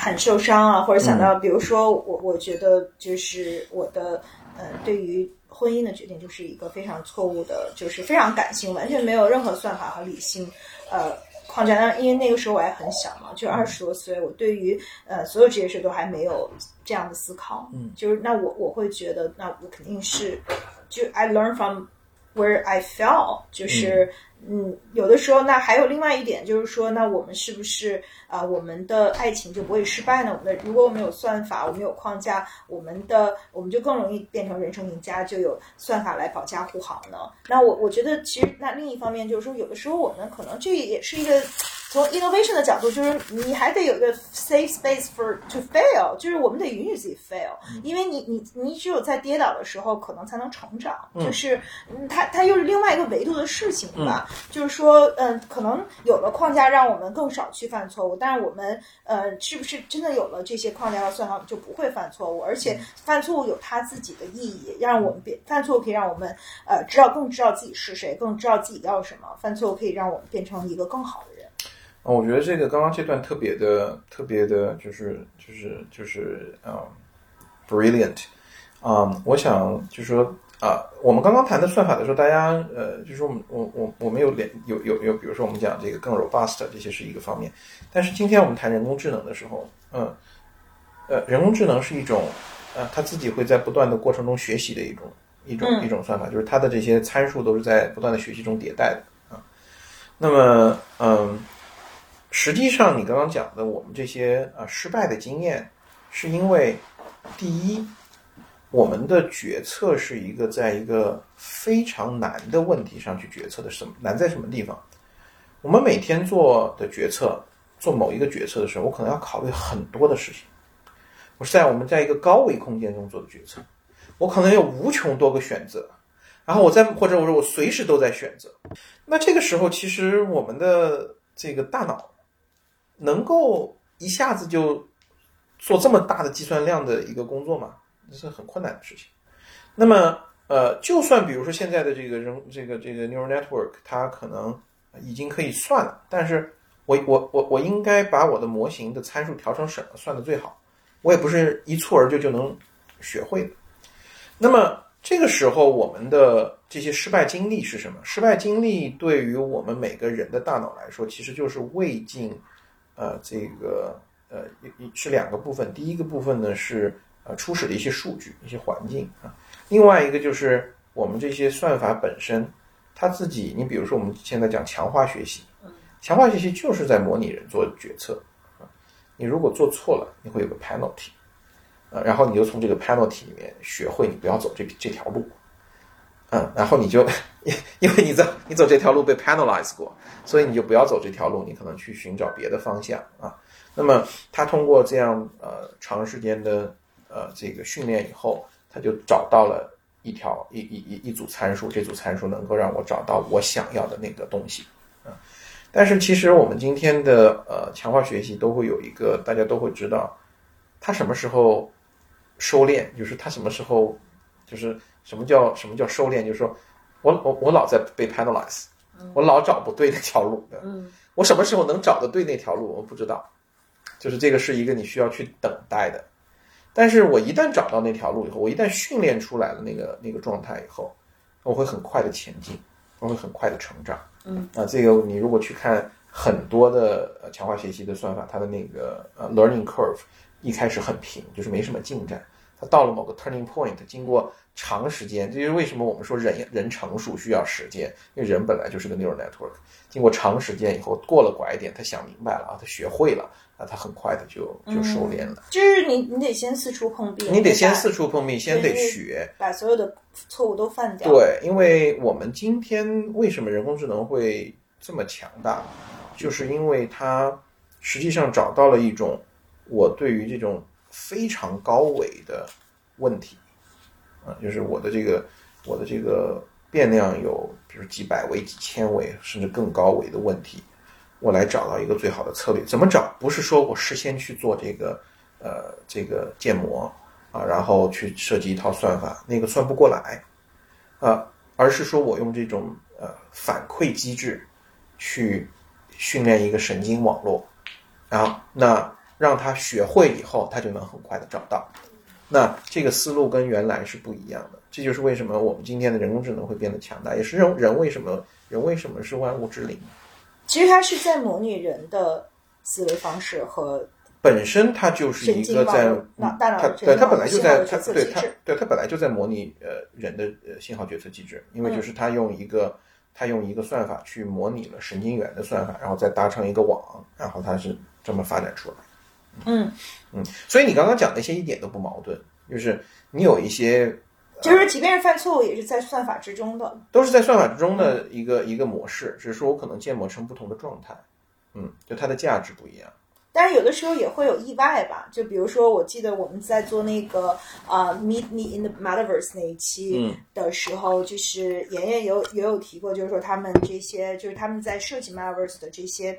很受伤啊，或者想到，比如说我，我觉得就是我的，呃，对于婚姻的决定就是一个非常错误的，就是非常感性，完全没有任何算法和理性，呃。框架，那因为那个时候我还很小嘛，就二十多岁，我对于呃所有这些事都还没有这样的思考，嗯，就是那我我会觉得，那我肯定是，就 I learn from where I fell，就是嗯有的时候，那还有另外一点就是说，那我们是不是啊、我们的爱情就不会失败呢？我们的如果我们有算法，我们有框架，我们的我们就更容易变成人生赢家，就有算法来保驾护航呢。那我我觉得其实那另一方面就是说，有的时候我们可能这也是一个。从 innovation 的角度，就是你还得有一个 safe space for to fail，就是我们得允许自己 fail，、因为你你你只有在跌倒的时候，可能才能成长。就是嗯，它它又是另外一个维度的事情吧。就是说，嗯，可能有了框架，让我们更少去犯错误，但是我们呃，是不是真的有了这些框架和算法，就不会犯错误？而且犯错误有它自己的意义，让我们变犯错误可以让我们呃知道更知道自己是谁，更知道自己要什么。犯错误可以让我们变成一个更好的人。啊，我觉得这个刚刚这段特别的特别的，就是就是就是嗯、brilliant 啊、我想就是说啊、我们刚刚谈的算法的时候，大家呃，就是说我们我我我们有连有有有，比如说我们讲这个更 robust 这些是一个方面，但是今天我们谈人工智能的时候，嗯呃，人工智能是一种呃，它自己会在不断的过程中学习的一种一种、嗯一种算法，就是它的这些参数都是在不断的学习中迭代的啊。那么嗯。实际上，你刚刚讲的我们这些呃失败的经验，是因为第一，我们的决策是一个在一个非常难的问题上去决策的，什么难在什么地方？我们每天做的决策，做某一个决策的时候，我可能要考虑很多的事情。我是在我们在一个高维空间中做的决策，我可能有无穷多个选择，然后我在或者我说我随时都在选择。那这个时候，其实我们的这个大脑能够一下子就做这么大的计算量的一个工作吗？这是很困难的事情。那么，呃，就算比如说现在的这个人这个这个 neural network，它可能已经可以算了，但是我我我我应该把我的模型的参数调成什么算的最好？我也不是一蹴而就就能学会的。那么这个时候，我们的这些失败经历是什么？失败经历对于我们每个人的大脑来说，其实就是未尽，呃，这个呃，是两个部分。第一个部分呢是呃初始的一些数据、一些环境啊，另外一个就是我们这些算法本身，它自己。你比如说我们现在讲强化学习，强化学习就是在模拟人做决策啊。你如果做错了，你会有个 penalty。呃，然后你就从这个 penalty 里面学会你不要走这这条路，嗯，然后你就因 因为你走你走这条路被 penalize 过，所以你就不要走这条路，你可能去寻找别的方向啊。那么他通过这样呃长时间的呃这个训练以后，他就找到了一条一一一一组参数，这组参数能够让我找到我想要的那个东西啊。但是其实我们今天的呃强化学习都会有一个大家都会知道，它什么时候收敛，就是它什么时候，就是什么叫什么叫收敛，就是说我我我老在被 penalize，我老找不对那条路的，嗯我什么时候能找得对那条路，我不知道，就是这个是一个你需要去等待的。但是我一旦找到那条路以后，我一旦训练出来了那个那个状态以后，我会很快的前进，我会很快的成长。嗯，啊，这个你如果去看很多的呃强化学习的算法，它的那个呃 learning curve 一开始很平，就是没什么进展。它到了某个 turning point，经过长时间，这就是为什么我们说人人成熟需要时间，因为人本来就是个 neural network。经过长时间以后，过了拐点，他想明白了啊，他学会了，啊，他很快的就就收敛了。就是你你得先四处碰壁，你得先四处碰壁，先得学。把所有的错误都犯掉。对，因为我们今天为什么人工智能会这么强大，就是因为它实际上找到了一种我对于这种非常高维的问题，啊，就是我的这个我的这个变量有，比如几百维、几千维，甚至更高维的问题，我来找到一个最好的策略。怎么找？不是说我事先去做这个呃这个建模啊，然后去设计一套算法，那个算不过来啊，而是说我用这种呃反馈机制去训练一个神经网络，然后那让他学会以后，他就能很快的找到。那这个思路跟原来是不一样的，这就是为什么我们今天的人工智能会变得强大，也是人人为什么人为什么是万物之灵。其实它是在模拟人的思维方式和本身它就是一个在大脑对它本来就在它对它对它本来就在模拟呃人的呃信号决策机制，因为就是它用一个它用一个算法去模拟了神经元的算法，然后再搭成一个网，然后它是这么发展出来。嗯，嗯，所以你刚刚讲那些一点都不矛盾，就是你有一些就是即便是犯错误，也是在算法之中的。都是在算法之中的一个一个模式，只是说我可能建模成不同的状态，嗯，就它的价值不一样。但是有的时候也会有意外吧，就比如说，我记得我们在做那个啊、Meet Me in the Metaverse 那一期嗯的时候，就是妍妍也有也有提过，就是说他们这些就是他们在设计 Metaverse 的这些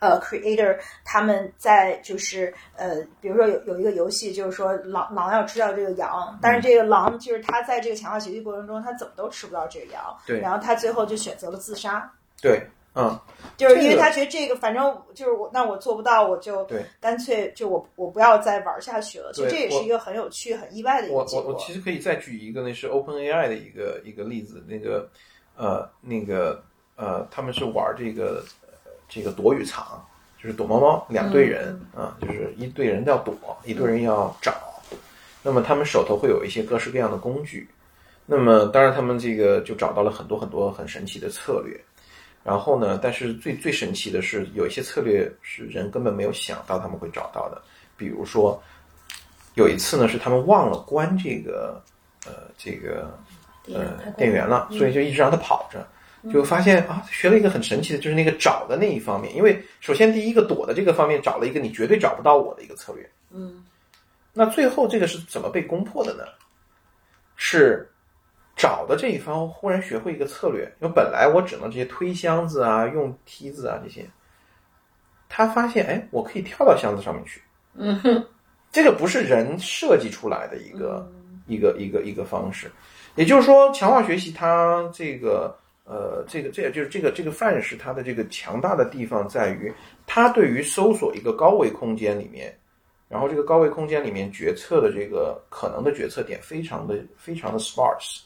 呃 creator，他们在就是呃，比如说有有一个游戏，就是说狼狼要吃掉这个羊，但是这个狼就是他在这个强化学习过程中，他怎么都吃不到这个羊，对然后他最后就选择了自杀。对，嗯，就是因为他觉得这个反正就是我，那我做不到，我就对干脆就我我不要再玩下去了。其实这也是一个很有趣、很意外的一个结果。我我其实可以再举一个，那是 OpenAI 的一个一个例子，那个呃那个呃他们是玩这个呃这个躲雨藏，就是躲猫猫，两队人啊、就是一队人要躲，一队人要找。那么他们手头会有一些各式各样的工具，那么当然他们这个就找到了很多很多很神奇的策略。然后呢，但是最最神奇的是，有一些策略是人根本没有想到他们会找到的，比如说有一次呢，是他们忘了关这个呃这个呃电源了，所以就一直让它跑着，就发现啊，学了一个很神奇的，就是那个找的那一方面。因为首先第一个躲的这个方面找了一个你绝对找不到我的一个策略，嗯，那最后这个是怎么被攻破的呢？是找的这一方忽然学会一个策略，因为本来我只能这些推箱子啊、用梯子啊这些，他发现哎，我可以跳到箱子上面去。嗯哼，这个不是人设计出来的一个、一个一个一个方式，也就是说，强化学习它这个呃，这个这个就是这个这个范式它的这个强大的地方在于，它对于搜索一个高维空间里面，然后这个高维空间里面决策的这个可能的决策点非常的非常的 sparse。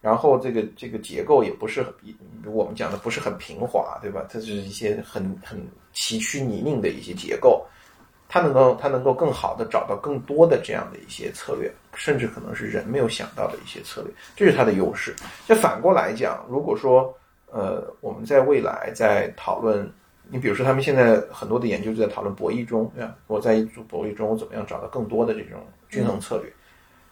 然后这个这个结构也不是很，我们讲的不是很平滑，对吧？它是一些很很崎岖泥泞的一些结构，它能够它能够更好的找到更多的这样的一些策略，甚至可能是人没有想到的一些策略，这是它的优势。这反过来讲，如果说呃我们在未来在讨论，你比如说他们现在很多的研究就在讨论博弈中，对吧？我在一组博弈中，我怎么样找到更多的这种均衡策略？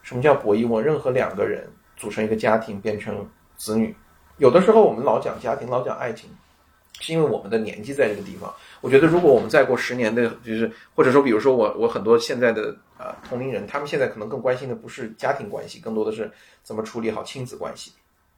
什么叫博弈？我任何两个人组成一个家庭，变成子女。有的时候我们老讲家庭，老讲爱情，是因为我们的年纪在这个地方。我觉得，如果我们再过十年的，就是或者说，比如说我我很多现在的呃、同龄人，他们现在可能更关心的不是家庭关系，更多的是怎么处理好亲子关系。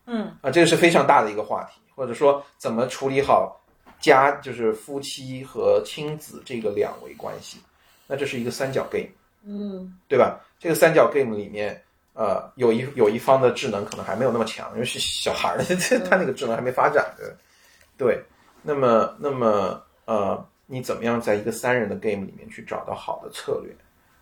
嗯啊，这个是非常大的一个话题，或者说怎么处理好家就是夫妻和亲子这个两维关系。那这是一个三角 game。嗯对吧？这个三角 game 里面，呃，有一有一方的智能可能还没有那么强，因为是小孩儿的，他那个智能还没发展的。对，那么那么呃，你怎么样在一个三人的 game 里面去找到好的策略，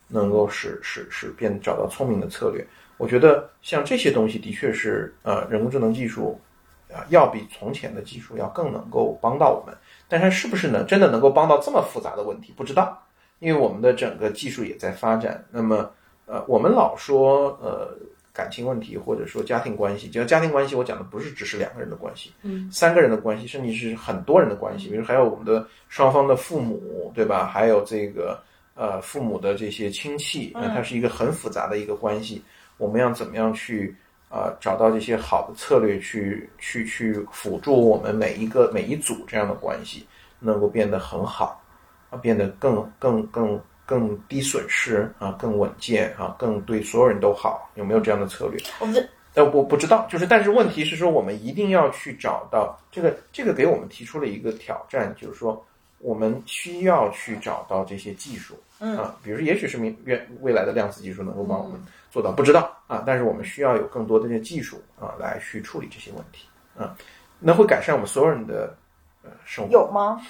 能够使使使变找到聪明的策略？我觉得像这些东西的确是呃，人工智能技术啊、要比从前的技术要更能够帮到我们，但是是不是能真的能够帮到这么复杂的问题，不知道。因为我们的整个技术也在发展。那么，呃，我们老说呃感情问题或者说家庭关系，就家庭关系，我讲的不是只是两个人的关系，嗯，三个人的关系，甚至是很多人的关系，比如还有我们的双方的父母，对吧？还有这个呃父母的这些亲戚，那它是一个很复杂的一个关系。我们要怎么样去啊、呃找到这些好的策略去去去辅助我们每一个每一组这样的关系能够变得很好。啊，变得更更更更低损失啊，更稳健啊，更对所有人都好，有没有这样的策略？我们呃，我不知道，就是但是问题是说，我们一定要去找到这个这个给我们提出了一个挑战，就是说我们需要去找到这些技术，嗯啊，比如说也许是明未未来的量子技术能够帮我们做到，不知道啊，但是我们需要有更多的这些技术啊来去处理这些问题啊，那会改善我们所有人的呃生活。有吗？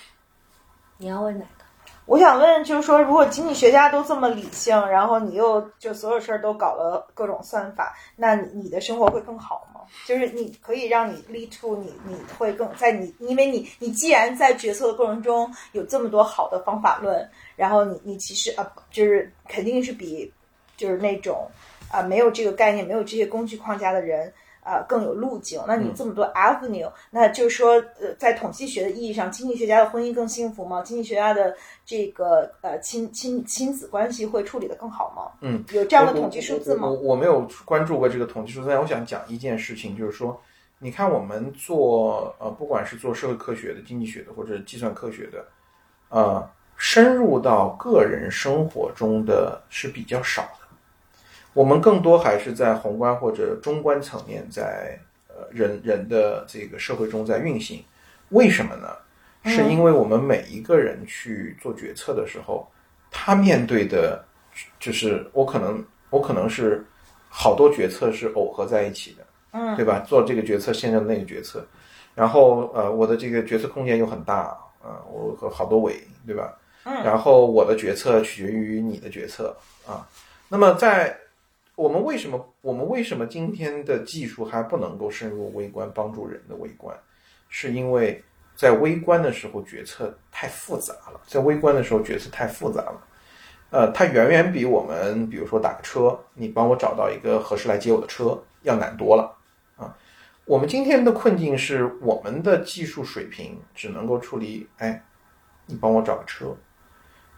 你要问哪个？我想问，就是说，如果经济学家都这么理性，然后你又就所有事儿都搞了各种算法，那你你的生活会更好吗？就是你可以让你 lead to 你你会更在你，因为你你既然在决策的过程中有这么多好的方法论，然后你你其实啊，就是肯定是比就是那种啊没有这个概念、没有这些工具框架的人。啊，更有路径。那你这么多 avenue，、那就是说，呃，在统计学的意义上，经济学家的婚姻更幸福吗？经济学家的这个呃亲亲亲子关系会处理的更好吗？嗯，有这样的统计数字吗我？我我我没有关注过这个统计数字，但我想讲一件事情，就是说，你看我们做呃，不管是做社会科学的、经济学的，或者计算科学的，呃，深入到个人生活中的是比较少的。我们更多还是在宏观或者中观层面在，呃人人的这个社会中在运行。为什么呢？是因为我们每一个人去做决策的时候，他面对的，就是我可能我可能是好多决策是耦合在一起的，嗯对吧？做这个决策，现在那个决策，然后呃，我的这个决策空间又很大啊，我和好多委，对吧？嗯然后我的决策取决于你的决策啊。那么在我们为什么我们为什么今天的技术还不能够深入微观帮助人的微观，是因为在微观的时候决策太复杂了，在微观的时候决策太复杂了。呃，它远远比我们比如说打个车，你帮我找到一个合适来接我的车要难多了啊。我们今天的困境是我们的技术水平只能够处理，哎，你帮我找个车，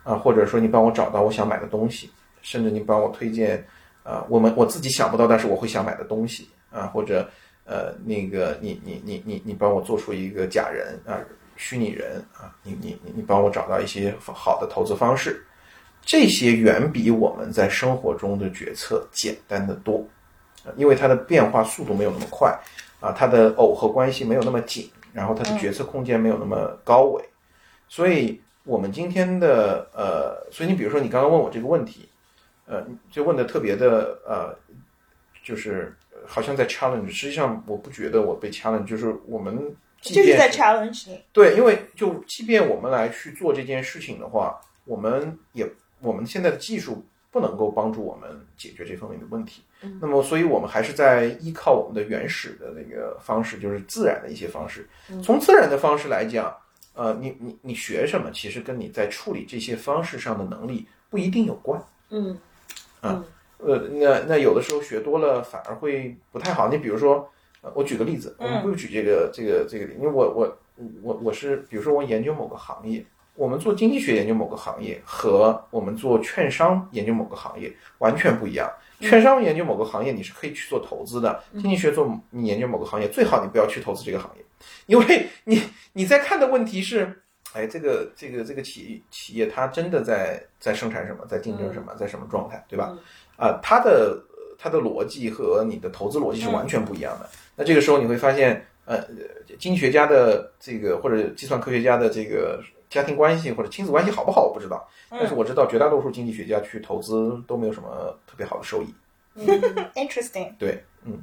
啊，或者说你帮我找到我想买的东西，甚至你帮我推荐，啊，我们我自己想不到，但是我会想买的东西啊，或者呃那个你你你你你帮我做出一个假人啊，虚拟人啊，你你你你帮我找到一些好的投资方式，这些远比我们在生活中的决策简单的多，因为它的变化速度没有那么快啊，它的耦合关系没有那么紧，然后它的决策空间没有那么高维，所以我们今天的呃，所以你比如说你刚刚问我这个问题，呃，就问的特别的呃，就是呃好像在 challenge，实际上我不觉得我被 challenge，就是我们就是在 challenge 你。对，因为就即便我们来去做这件事情的话，我们也我们现在的技术不能够帮助我们解决这方面的问题。那么，所以我们还是在依靠我们的原始的那个方式，就是自然的一些方式。从自然的方式来讲，呃，你你你学什么，其实跟你在处理这些方式上的能力不一定有关。嗯呃，那那有的时候学多了反而会不太好。你比如说，呃，我举个例子，我们不举这个这个这个例，因为我我我我是比如说我研究某个行业，我们做经济学研究某个行业和我们做券商研究某个行业完全不一样。券商研究某个行业，你是可以去做投资的；经济学做你研究某个行业，最好你不要去投资这个行业，因为你你在看的问题是，哎，这个这个这个企业企业它真的在在生产什么，在竞争什么，在什么状态，对吧？啊、它的它的逻辑和你的投资逻辑是完全不一样的。那这个时候你会发现，呃，经济学家的这个或者计算科学家的这个家庭关系或者亲子关系好不好，我不知道。但是我知道绝大多数经济学家去投资都没有什么特别好的收益。嗯，interesting。对，嗯，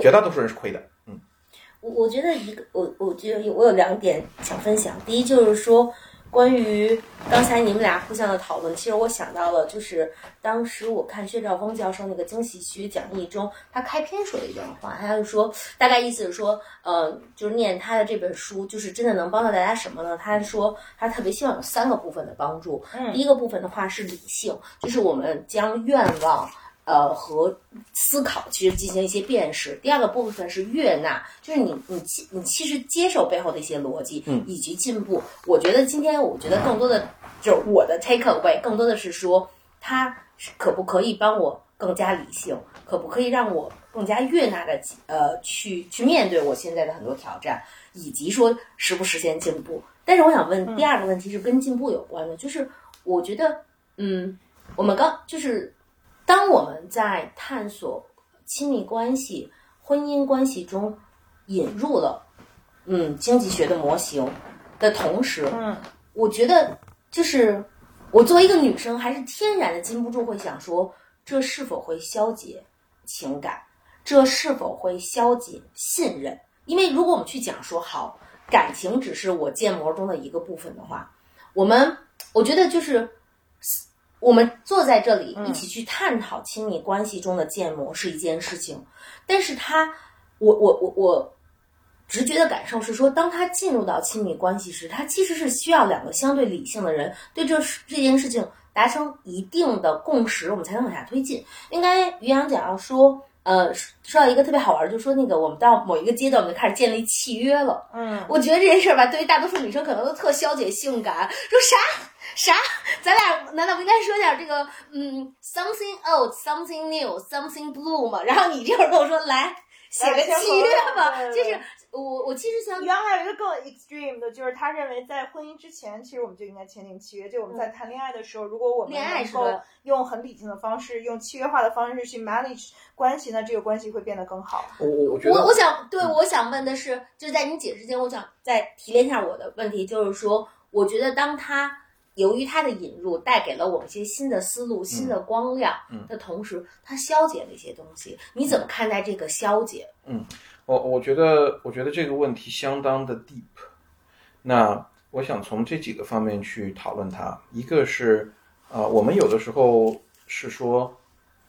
绝大多数人是亏的。嗯我我觉得一个，我我觉得有我有两点想分享。第一就是说，关于刚才你们俩互相的讨论，其实我想到了，就是当时我看薛兆丰教授那个经济学讲义中，他开篇说的一段话，他就说，大概意思是说，呃，就是念他的这本书，就是真的能帮到大家什么呢？他说他特别希望有三个部分的帮助。嗯第一个部分的话是理性，就是我们将愿望。呃，和思考其实进行一些辨识。第二个部分是悦纳，就是你你其你其实接受背后的一些逻辑，嗯以及进步。我觉得今天我觉得更多的就是我的 take away，更多的是说它是可不可以帮我更加理性，可不可以让我更加悦纳的呃去去面对我现在的很多挑战，以及说实不实现进步。但是我想问第二个问题是跟进步有关的，就是我觉得嗯，我们刚就是当我们在探索亲密关系、婚姻关系中引入了嗯经济学的模型的同时，嗯我觉得就是我作为一个女生，还是天然的禁不住会想说，这是否会消解情感？这是否会消解信任？因为如果我们去讲说好，感情只是我建模中的一个部分的话，我们我觉得就是我们坐在这里一起去探讨亲密关系中的建模是一件事情，但是他，我我我我直觉的感受是说，当他进入到亲密关系时，他其实是需要两个相对理性的人对这事这件事情达成一定的共识，我们才能往下推进。应该于洋讲要说，呃，说到一个特别好玩，就说那个我们到某一个阶段，我们就开始建立契约了。嗯，我觉得这件事儿吧，对于大多数女生可能都特消解性感，说啥啥，咱俩难道不应该说点这个嗯，something old, something new, something blue 吗？然后你这会儿跟我说来写个契约吧，就是我我其实想原来还有一个更 extreme 的，就是他认为在婚姻之前，其实我们就应该签订契约。就我们在谈恋爱的时候，如果我们恋爱能够是的用很理性的方式，用契约化的方式去 manage 关系，那这个关系会变得更好。我我我觉得我我想对，嗯我想问的是，就是在你解释之前，我想再提炼一下我的问题，就是说，我觉得当他由于它的引入带给了我们一些新的思路、新的光亮嗯的同时，它消解了一些东西，你怎么看待这个消解？嗯我我觉得我觉得这个问题相当的 deep。那我想从这几个方面去讨论它。一个是啊、我们有的时候是说，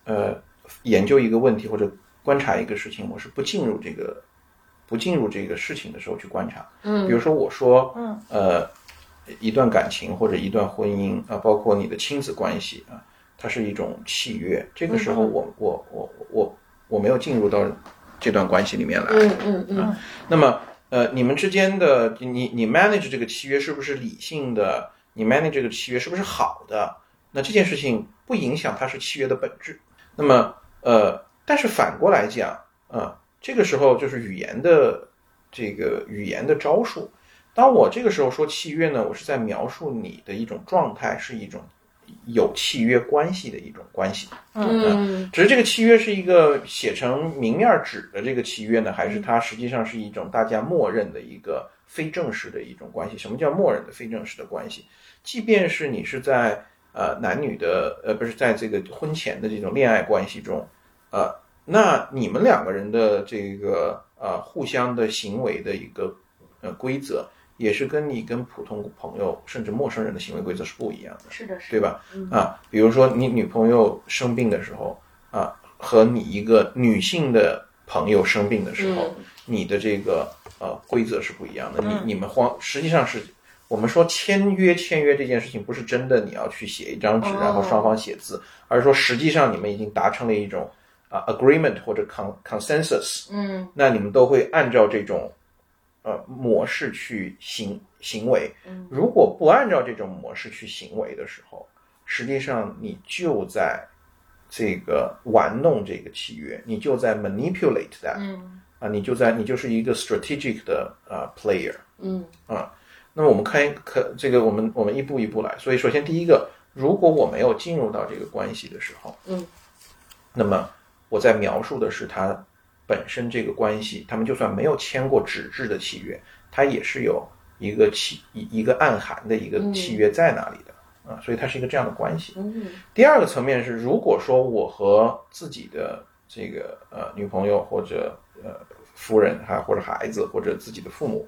呃，研究一个问题或者观察一个事情，我是不进入这个不进入这个事情的时候去观察。嗯比如说我说，嗯，呃，一段感情或者一段婚姻啊、包括你的亲子关系啊，它是一种契约。这个时候我，我我我我没有进入到这段关系里面来。嗯嗯嗯那么，呃，你们之间的你你 manage 这个契约是不是理性的？你 manage 这个契约是不是好的？那这件事情不影响它是契约的本质。那么，呃，但是反过来讲，啊、这个时候就是语言的这个语言的招数。当我这个时候说契约呢，我是在描述你的一种状态，是一种有契约关系的一种关系。嗯只是这个契约是一个写成明面纸的这个契约呢，还是它实际上是一种大家默认的一个非正式的一种关系？什么叫默认的非正式的关系？即便是你是在呃男女的呃不是在这个婚前的这种恋爱关系中，呃，那你们两个人的这个呃互相的行为的一个呃规则，也是跟你跟普通朋友甚至陌生人的行为规则是不一样的。是的，是对吧？嗯啊，比如说你女朋友生病的时候啊，和你一个女性的朋友生病的时候，嗯你的这个呃规则是不一样的。嗯你你们慌，实际上是我们说签约签约这件事情，不是真的你要去写一张纸，哦然后双方写字，而是说实际上你们已经达成了一种啊 agreement 或者 con consensus，嗯那你们都会按照这种呃模式去行行为。嗯如果不按照这种模式去行为的时候，实际上你就在这个玩弄这个契约，你就在 manipulate that 嗯啊，你就在你就是一个 strategic 的啊 player。嗯啊那么我们看可这个我们我们一步一步来。所以首先第一个，如果我没有进入到这个关系的时候，嗯，那么我在描述的是它本身这个关系，他们就算没有签过纸质的契约，它也是有一个契一一个暗含的一个契约在那里的、啊，所以它是一个这样的关系。嗯第二个层面是，如果说我和自己的这个呃女朋友或者呃夫人还或者孩子或者自己的父母，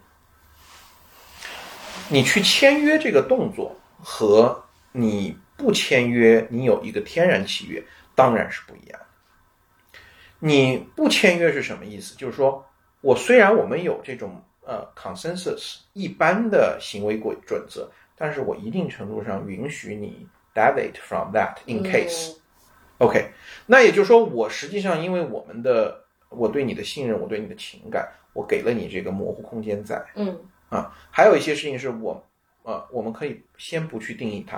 你去签约这个动作和你不签约，你有一个天然契约，当然是不一样的。你不签约是什么意思？就是说我虽然我们有这种呃 consensus 一般的行为规准则，但是我一定程度上允许你 deviate from that in case。OK，那也就是说，我实际上因为我们的我对你的信任，我对你的情感，我给了你这个模糊空间在嗯啊。还有一些事情是我呃，我们可以先不去定义它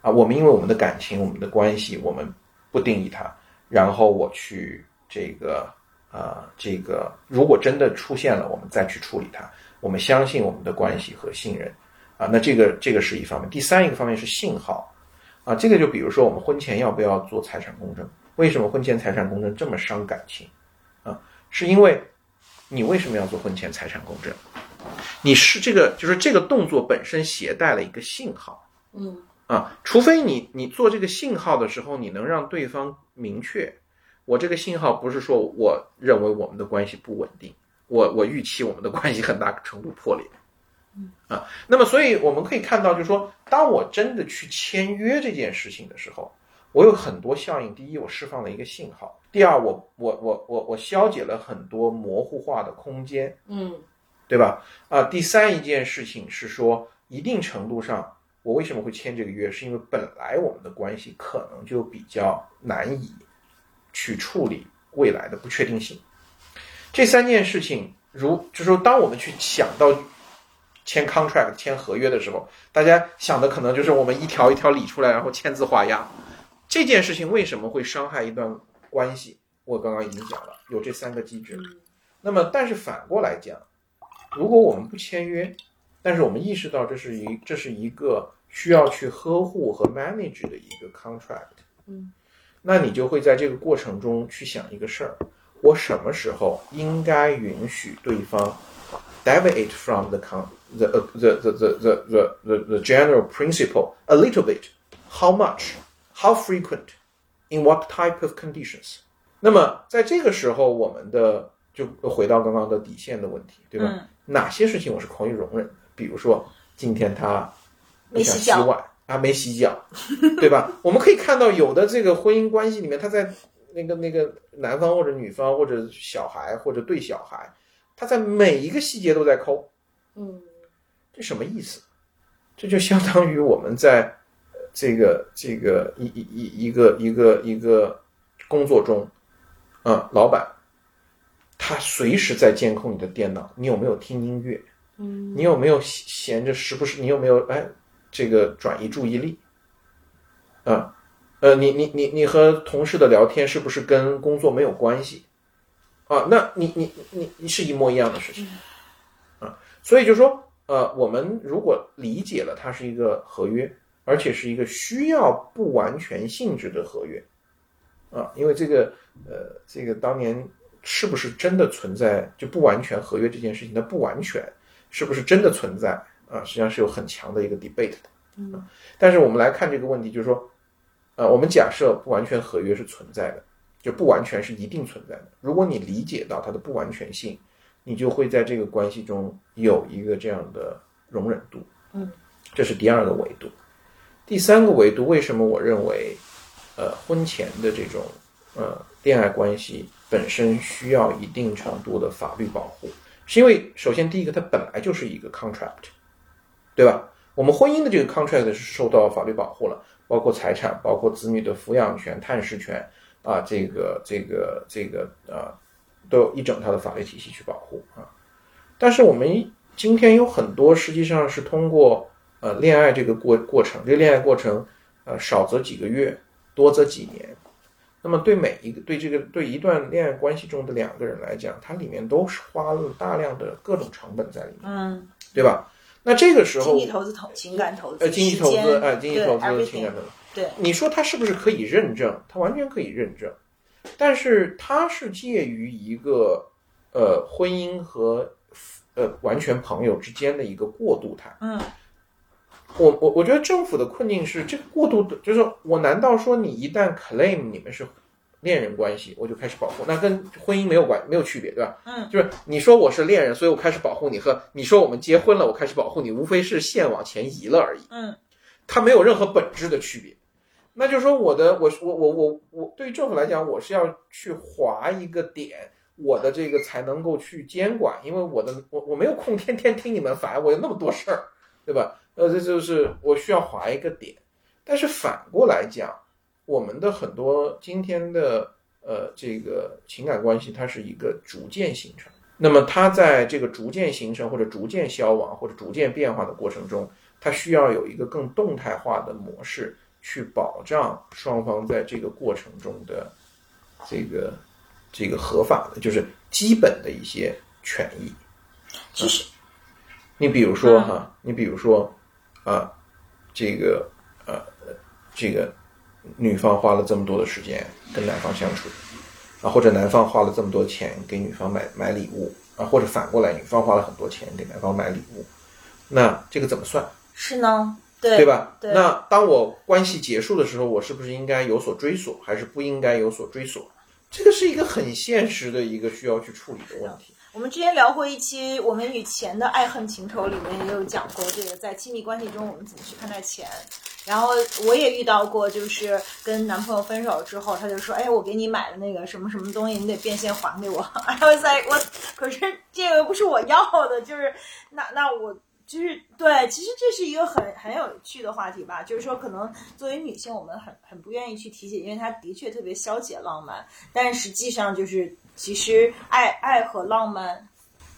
啊。我们因为我们的感情、我们的关系，我们不定义它，然后我去这个啊、这个如果真的出现了，我们再去处理它。我们相信我们的关系和信任啊。那这个这个是一方面，第三一个方面是信号。啊，这个就比如说我们婚前要不要做财产公证？为什么婚前财产公证这么伤感情？啊，是因为你为什么要做婚前财产公证？你是这个就是这个动作本身携带了一个信号嗯啊，除非你你做这个信号的时候，你能让对方明确，我这个信号不是说我认为我们的关系不稳定，我我预期我们的关系很大程度破裂。啊，那么所以我们可以看到，就是说，当我真的去签约这件事情的时候，我有很多效应。第一，我释放了一个信号；第二，我我我我我消解了很多模糊化的空间，嗯对吧？啊，第三一件事情是说，一定程度上，我为什么会签这个约，是因为本来我们的关系可能就比较难以去处理未来的不确定性。这三件事情，如就是说，当我们去想到签 contract 签合约的时候，大家想的可能就是我们一条一条理出来，然后签字画押。这件事情为什么会伤害一段关系？我刚刚已经讲了，有这三个机制。那么，但是反过来讲，如果我们不签约，但是我们意识到这是一这是一个需要去呵护和 manage 的一个 contract，嗯，那你就会在这个过程中去想一个事儿：我什么时候应该允许对方 deviate from the con the uh, the the the the the the, general principle a little bit, how much, how frequent, in what type of conditions？那么在这个时候，我们的就回到刚刚的底线的问题，对吧？嗯哪些事情我是可以容忍的？比如说今天他不想洗碗啊，没洗脚，对吧？我们可以看到有的这个婚姻关系里面，他在那个那个男方或者女方或者小孩或者对小孩，他在每一个细节都在抠，嗯这什么意思？这就相当于我们在呃这个这个一一一一个一个一个工作中，啊，老板他随时在监控你的电脑，你有没有听音乐？嗯你有没有闲着时不时？你有没有哎这个转移注意力？啊，呃，你你你你和同事的聊天是不是跟工作没有关系？啊，那你你你你是一模一样的事情啊，所以就说呃，我们如果理解了它是一个合约，而且是一个需要不完全性质的合约啊，因为这个呃这个当年是不是真的存在就不完全合约这件事情的不完全。是不是真的存在啊？实际上是有很强的一个 debate 的。嗯，但是我们来看这个问题，就是说，呃，我们假设不完全合约是存在的，就不完全是一定存在的。如果你理解到它的不完全性，你就会在这个关系中有一个这样的容忍度。嗯，这是第二个维度。第三个维度，为什么我认为，呃，婚前的这种呃恋爱关系本身需要一定程度的法律保护？是因为首先第一个，它本来就是一个 contract，对吧？我们婚姻的这个 contract 是受到法律保护了，包括财产，包括子女的抚养权、探视权啊，这个这个这个啊，都有一整套的法律体系去保护啊。但是我们今天有很多实际上是通过呃恋爱这个过过程，这个恋爱过程呃少则几个月，多则几年。那么对每一个对这个对一段恋爱关系中的两个人来讲，它里面都是花了大量的各种成本在里面，嗯，对吧？那这个时候经济投资、投情感投资、呃，经济投资，哎，经济投资、情感投资，对，你说它是不是可以认证？它完全可以认证，但是它是介于一个呃婚姻和呃完全朋友之间的一个过渡态。嗯我我我觉得政府的困境是这个过渡的，就是我难道说你一旦 claim 你们是恋人关系，我就开始保护，那跟婚姻没有关没有区别，对吧？嗯，就是你说我是恋人，所以我开始保护你，和你说我们结婚了，我开始保护你，无非是线往前移了而已。嗯它没有任何本质的区别。那就是说，我的我我我我我对于政府来讲，我是要去划一个点，我的这个才能够去监管，因为我的我我没有空天天听你们烦，我有那么多事儿，对吧？呃，这就是我需要划一个点。但是反过来讲，我们的很多今天的呃这个情感关系，它是一个逐渐形成。那么它在这个逐渐形成或者逐渐消亡或者逐渐变化的过程中，它需要有一个更动态化的模式去保障双方在这个过程中的这个这个合法的，就是基本的一些权益。其实你比如说哈，你比如说啊，这个呃这个女方花了这么多的时间跟男方相处，啊，或者男方花了这么多钱给女方买买礼物啊，或者反过来女方花了很多钱给男方买礼物，那这个怎么算？是呢，对对吧？对那当我关系结束的时候，我是不是应该有所追索，还是不应该有所追索？这个是一个很现实的一个需要去处理的问题。我们之前聊过一期《我们与钱的爱恨情仇》，里面也有讲过这个，在亲密关系中我们怎么去看待钱。然后我也遇到过，就是跟男朋友分手之后，他就说：“哎，我给你买了那个什么什么东西，你得变现还给我。”然后在我可是这个不是我要的，就是那那我。就是对，其实这是一个很很有趣的话题吧。就是说，可能作为女性，我们很很不愿意去提起，因为它的确特别消解浪漫。但实际上，就是其实爱爱和浪漫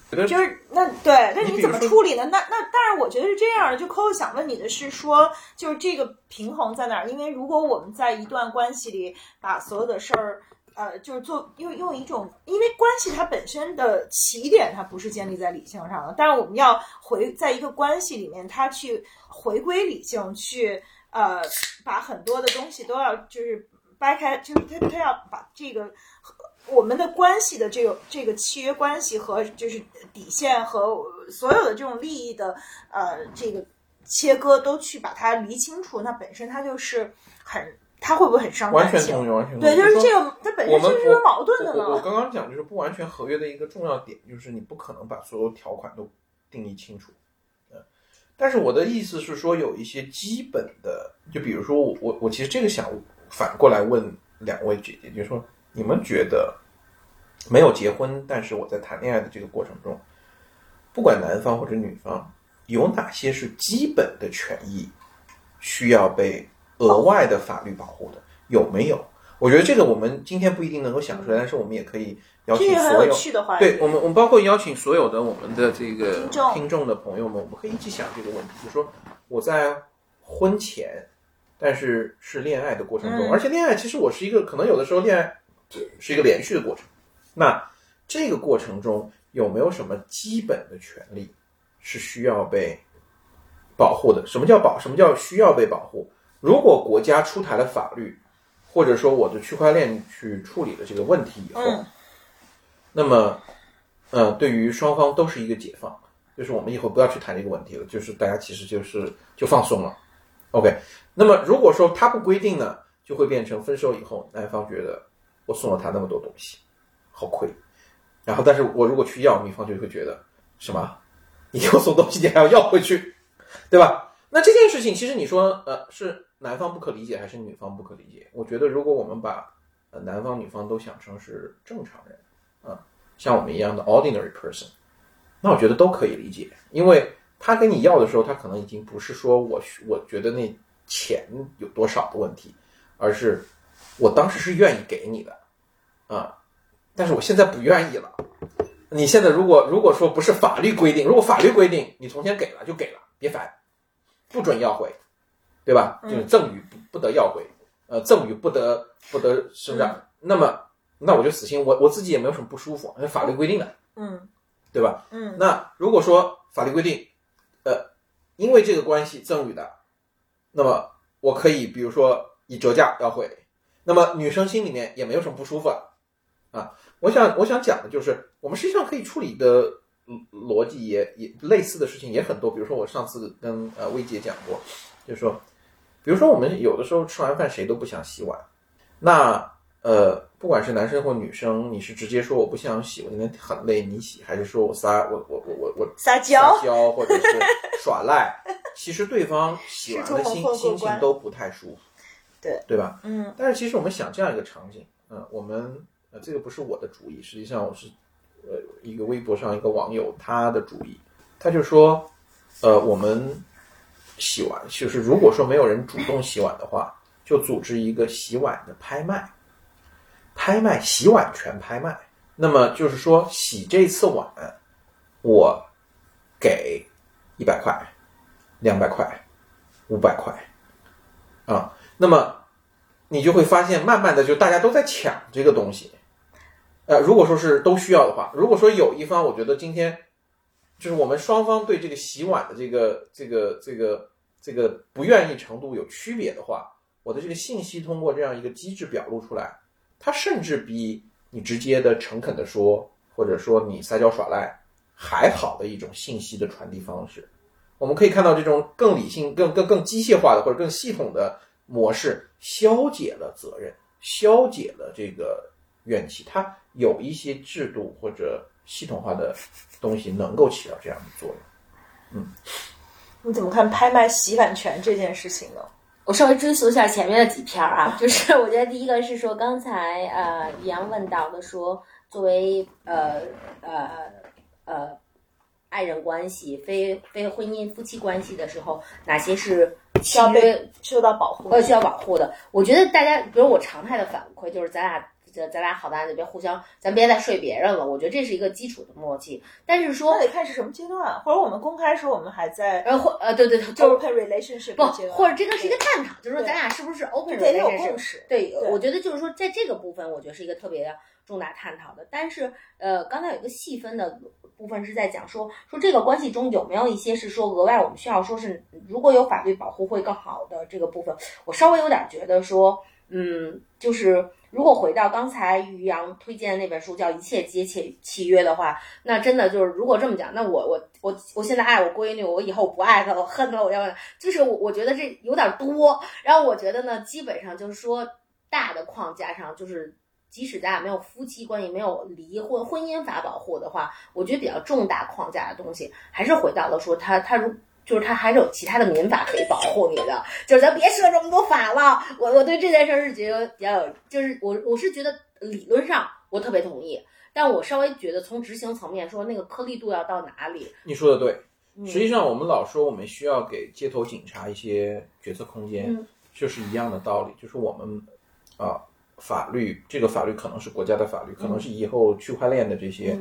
就是那对，那你怎么处理呢？那那但是，我觉得是这样的。就 Coco 想问你的是说，就是这个平衡在哪儿？因为如果我们在一段关系里把所有的事儿，呃，就是做用用一种，因为关系它本身的起点它不是建立在理性上的，但是我们要回在一个关系里面，它去回归理性，去呃把很多的东西都要就是掰开，就是他他要把这个。我们的关系的这个这个契约关系和就是底线和所有的这种利益的呃这个切割都去把它理清楚，那本身它就是很它会不会很伤感情？完全同意，完全同意。对，就是这个，它本身是有矛盾的我我我。刚刚讲就是不完全合约的一个重要点，就是你不可能把所有条款都定义清楚。嗯，但是我的意思是说，有一些基本的，就比如说我我我其实这个想反过来问两位姐姐，就是说你们觉得没有结婚，但是我在谈恋爱的这个过程中，不管男方或者女方，有哪些是基本的权益需要被额外的法律保护的？有没有？我觉得这个我们今天不一定能够想出来，但是我们也可以邀请所有对我们，我们包括邀请所有的我们的这个听众的朋友们，我们可以一起想这个问题，就是说我在婚前，但是是恋爱的过程中，嗯而且恋爱其实我是一个可能有的时候恋爱是一个连续的过程，那这个过程中有没有什么基本的权利是需要被保护的？什么叫保？什么叫需要被保护？如果国家出台了法律，或者说我的区块链去处理了这个问题以后，嗯那么，呃，对于双方都是一个解放，就是我们以后不要去谈这个问题了，就是大家其实就是就放松了。OK，那么如果说他不规定呢，就会变成分手以后，男方觉得我送了他那么多东西，好亏，然后但是我如果去要，女方就会觉得什么，你给我送东西，你还要要回去，对吧？那这件事情其实你说，呃，是男方不可理解还是女方不可理解？我觉得如果我们把呃男方女方都想成是正常人啊。像我们一样的 ordinary person，那我觉得都可以理解，因为他跟你要的时候，他可能已经不是说我我觉得那钱有多少的问题，而是我当时是愿意给你的啊，但是我现在不愿意了。你现在如果如果说不是法律规定，如果法律规定你从前给了就给了，别烦，不准要回，对吧？就是赠与不不得要回，呃，赠与不得不得生长。那么那我就死心，我我自己也没有什么不舒服，因为法律规定的，嗯对吧？嗯那如果说法律规定，呃，因为这个关系赠与的，那么我可以比如说以折价要回，那么女生心里面也没有什么不舒服啊啊。我想我想讲的就是，我们实际上可以处理的嗯逻辑也也类似的事情也很多，比如说我上次跟呃薇姐讲过，就是说，比如说我们有的时候吃完饭谁都不想洗碗，那呃，不管是男生或女生，你是直接说我不想洗，我今天很累，你洗，还是说我撒我我我我我撒娇撒娇或者是耍赖，其实对方洗完的心心情都不太舒服，对对吧？嗯但是其实我们想这样一个场景，嗯、我们呃这个不是我的主意，实际上我是呃一个微博上一个网友他的主意，他就说，呃我们洗碗，就是如果说没有人主动洗碗的话，就组织一个洗碗的拍卖，拍卖洗碗权拍卖。那么就是说，洗这次碗，我给一百块、两百块、五百块，啊，那么你就会发现，慢慢的就大家都在抢这个东西。呃，如果说是都需要的话，如果说有一方，我觉得今天就是我们双方对这个洗碗的这个这个这个这个不愿意程度有区别的话，我的这个信息通过这样一个机制表露出来，它甚至比你直接的诚恳的说，或者说你撒娇耍赖还好的一种信息的传递方式。我们可以看到这种更理性、更更更机械化的或者更系统的模式，消解了责任，消解了这个怨气。它有一些制度或者系统化的东西能够起到这样的作用。嗯你怎么看拍卖洗版权这件事情呢？我稍微追溯一下前面的几篇儿啊，就是我觉得第一个是说刚才呃李阳问到的说，作为呃呃呃爱人关系、非非婚姻夫妻关系的时候，哪些是契需要被受到保护呃需要保护的？我觉得大家，比如我常态的反馈就是咱俩。这咱俩好大的别互相，咱别再睡别人了。我觉得这是一个基础的默契。但是说那，得看是什么阶段，或者我们公开说我们还在呃或呃对对对，就是 open relationship 不或者这个是一个探讨，就是说咱俩是不是 open relationship 共识。对，对我觉得就是说，在这个部分，我觉得是一个特别重大探讨的。但是，呃，刚才有一个细分的部分是在讲说，说这个关系中有没有一些是说额外我们需要说是如果有法律保护会更好的这个部分，我稍微有点觉得说，嗯，就是如果回到刚才于洋推荐的那本书叫《一切皆契契约》的话，那真的就是如果这么讲，那我我我我现在爱我闺女，我以后不爱她，我恨她，我要就是我我觉得这有点多。然后我觉得呢，基本上就是说大的框架上，就是即使咱俩没有夫妻关系，没有离婚婚姻法保护的话，我觉得比较重大框架的东西，还是回到了说他他如。就是他还是有其他的民法可以保护你的，就是咱别设这么多法了。我我对这件事儿是觉得比较有，就是我我是觉得理论上我特别同意，但我稍微觉得从执行层面说，那个颗粒度要到哪里？你说的对，实际上我们老说我们需要给街头警察一些决策空间，就是一样的道理，就是我们啊法律这个法律可能是国家的法律，可能是以后区块链的这些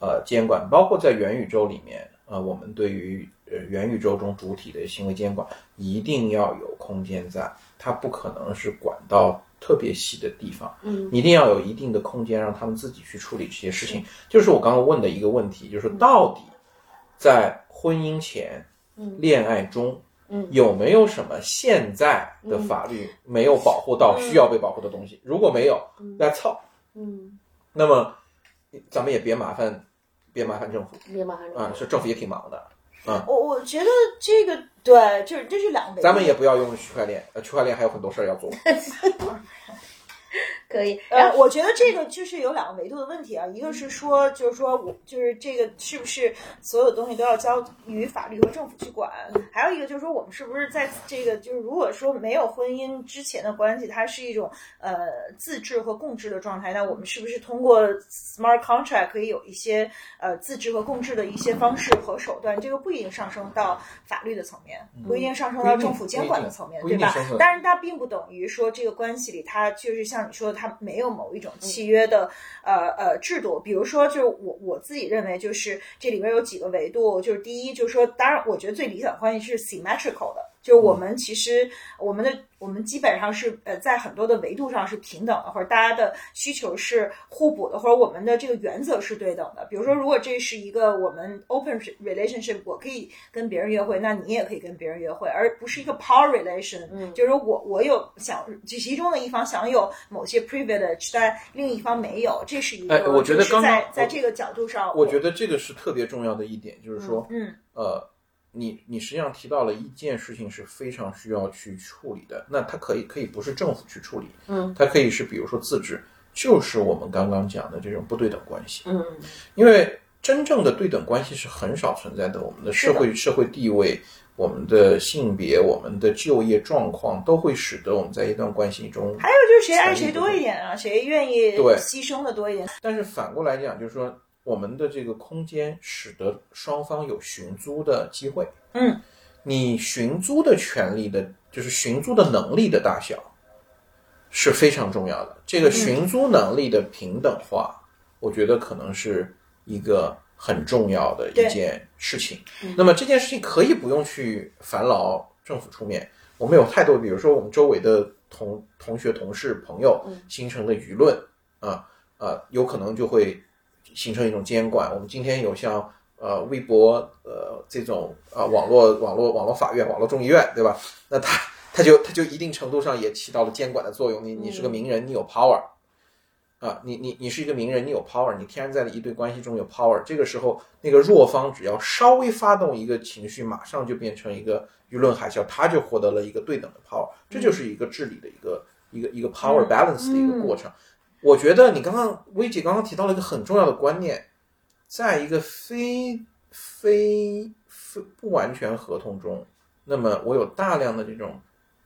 呃监管，包括在元宇宙里面。呃，我们对于呃元宇宙中主体的行为监管，一定要有空间在，它不可能是管到特别细的地方，嗯，一定要有一定的空间让他们自己去处理这些事情。就是我刚刚问的一个问题，就是到底在婚姻前、恋爱中，嗯，有没有什么现在的法律没有保护到需要被保护的东西？如果没有，那操，嗯，那么咱们也别麻烦。别麻烦政府，别麻烦政府啊！是政府也挺忙的，啊。我我觉得这个对，就是这是两个。咱们也不要用区块链，呃，区块链还有很多事儿要做。可以，呃，我觉得这个就是有两个维度的问题啊，一个是说，就是说我就是这个是不是所有东西都要交于法律和政府去管？还有一个就是说，我们是不是在这个就是如果说没有婚姻之前的关系，它是一种呃自治和共治的状态，那我们是不是通过 smart contract 可以有一些呃自治和共治的一些方式和手段？这个不一定上升到法律的层面，不一定上升到政府监管的层面，对吧？但是它并不等于说这个关系里，它就是像你说的。它没有某一种契约的呃呃制度，比如说，就是我我自己认为，就是这里边有几个维度，就是第一，就是说，当然，我觉得最理想关系是 symmetrical 的。就我们其实我们的我们基本上是呃在很多的维度上是平等的，或者大家的需求是互补的，或者我们的这个原则是对等的。比如说，如果这是一个我们 open relationship，我可以跟别人约会，那你也可以跟别人约会，而不是一个 power relation。嗯，就是说我我有想其中的一方享有某些 privilege，但另一方没有，这是一个。哎，我觉得刚在在这个角度上，我觉得这个是特别重要的一点，就是说，嗯呃。你你实际上提到了一件事情是非常需要去处理的，那它可以可以不是政府去处理，嗯，它可以是比如说自治，就是我们刚刚讲的这种不对等关系，嗯，因为真正的对等关系是很少存在的，我们的社会社会地位、我们的性别、我们的就业状况都会使得我们在一段关系中，还有就是谁爱谁多一点啊，谁愿意对牺牲的多一点，但是反过来讲，就是说。我们的这个空间使得双方有寻租的机会。嗯，你寻租的权利的，就是寻租的能力的大小是非常重要的。这个寻租能力的平等化，我觉得可能是一个很重要的一件事情。那么这件事情可以不用去烦劳政府出面，我们有太多，比如说我们周围的同同学、同事、朋友形成的舆论啊啊，有可能就会。形成一种监管。我们今天有像呃微博呃这种啊网络网络网络法院、网络众议院，对吧？那它它就它就一定程度上也起到了监管的作用。你你是个名人，你有 power 啊，你你你是一个名人，你有 power，你天然在一对关系中有 power。这个时候，那个弱方只要稍微发动一个情绪，马上就变成一个舆论海啸，他就获得了一个对等的 power。这就是一个治理的一个一个一个 power balance 的一个过程。我觉得你刚刚薇姐刚刚提到了一个很重要的观念，在一个非非非不完全合同中，那么我有大量的这种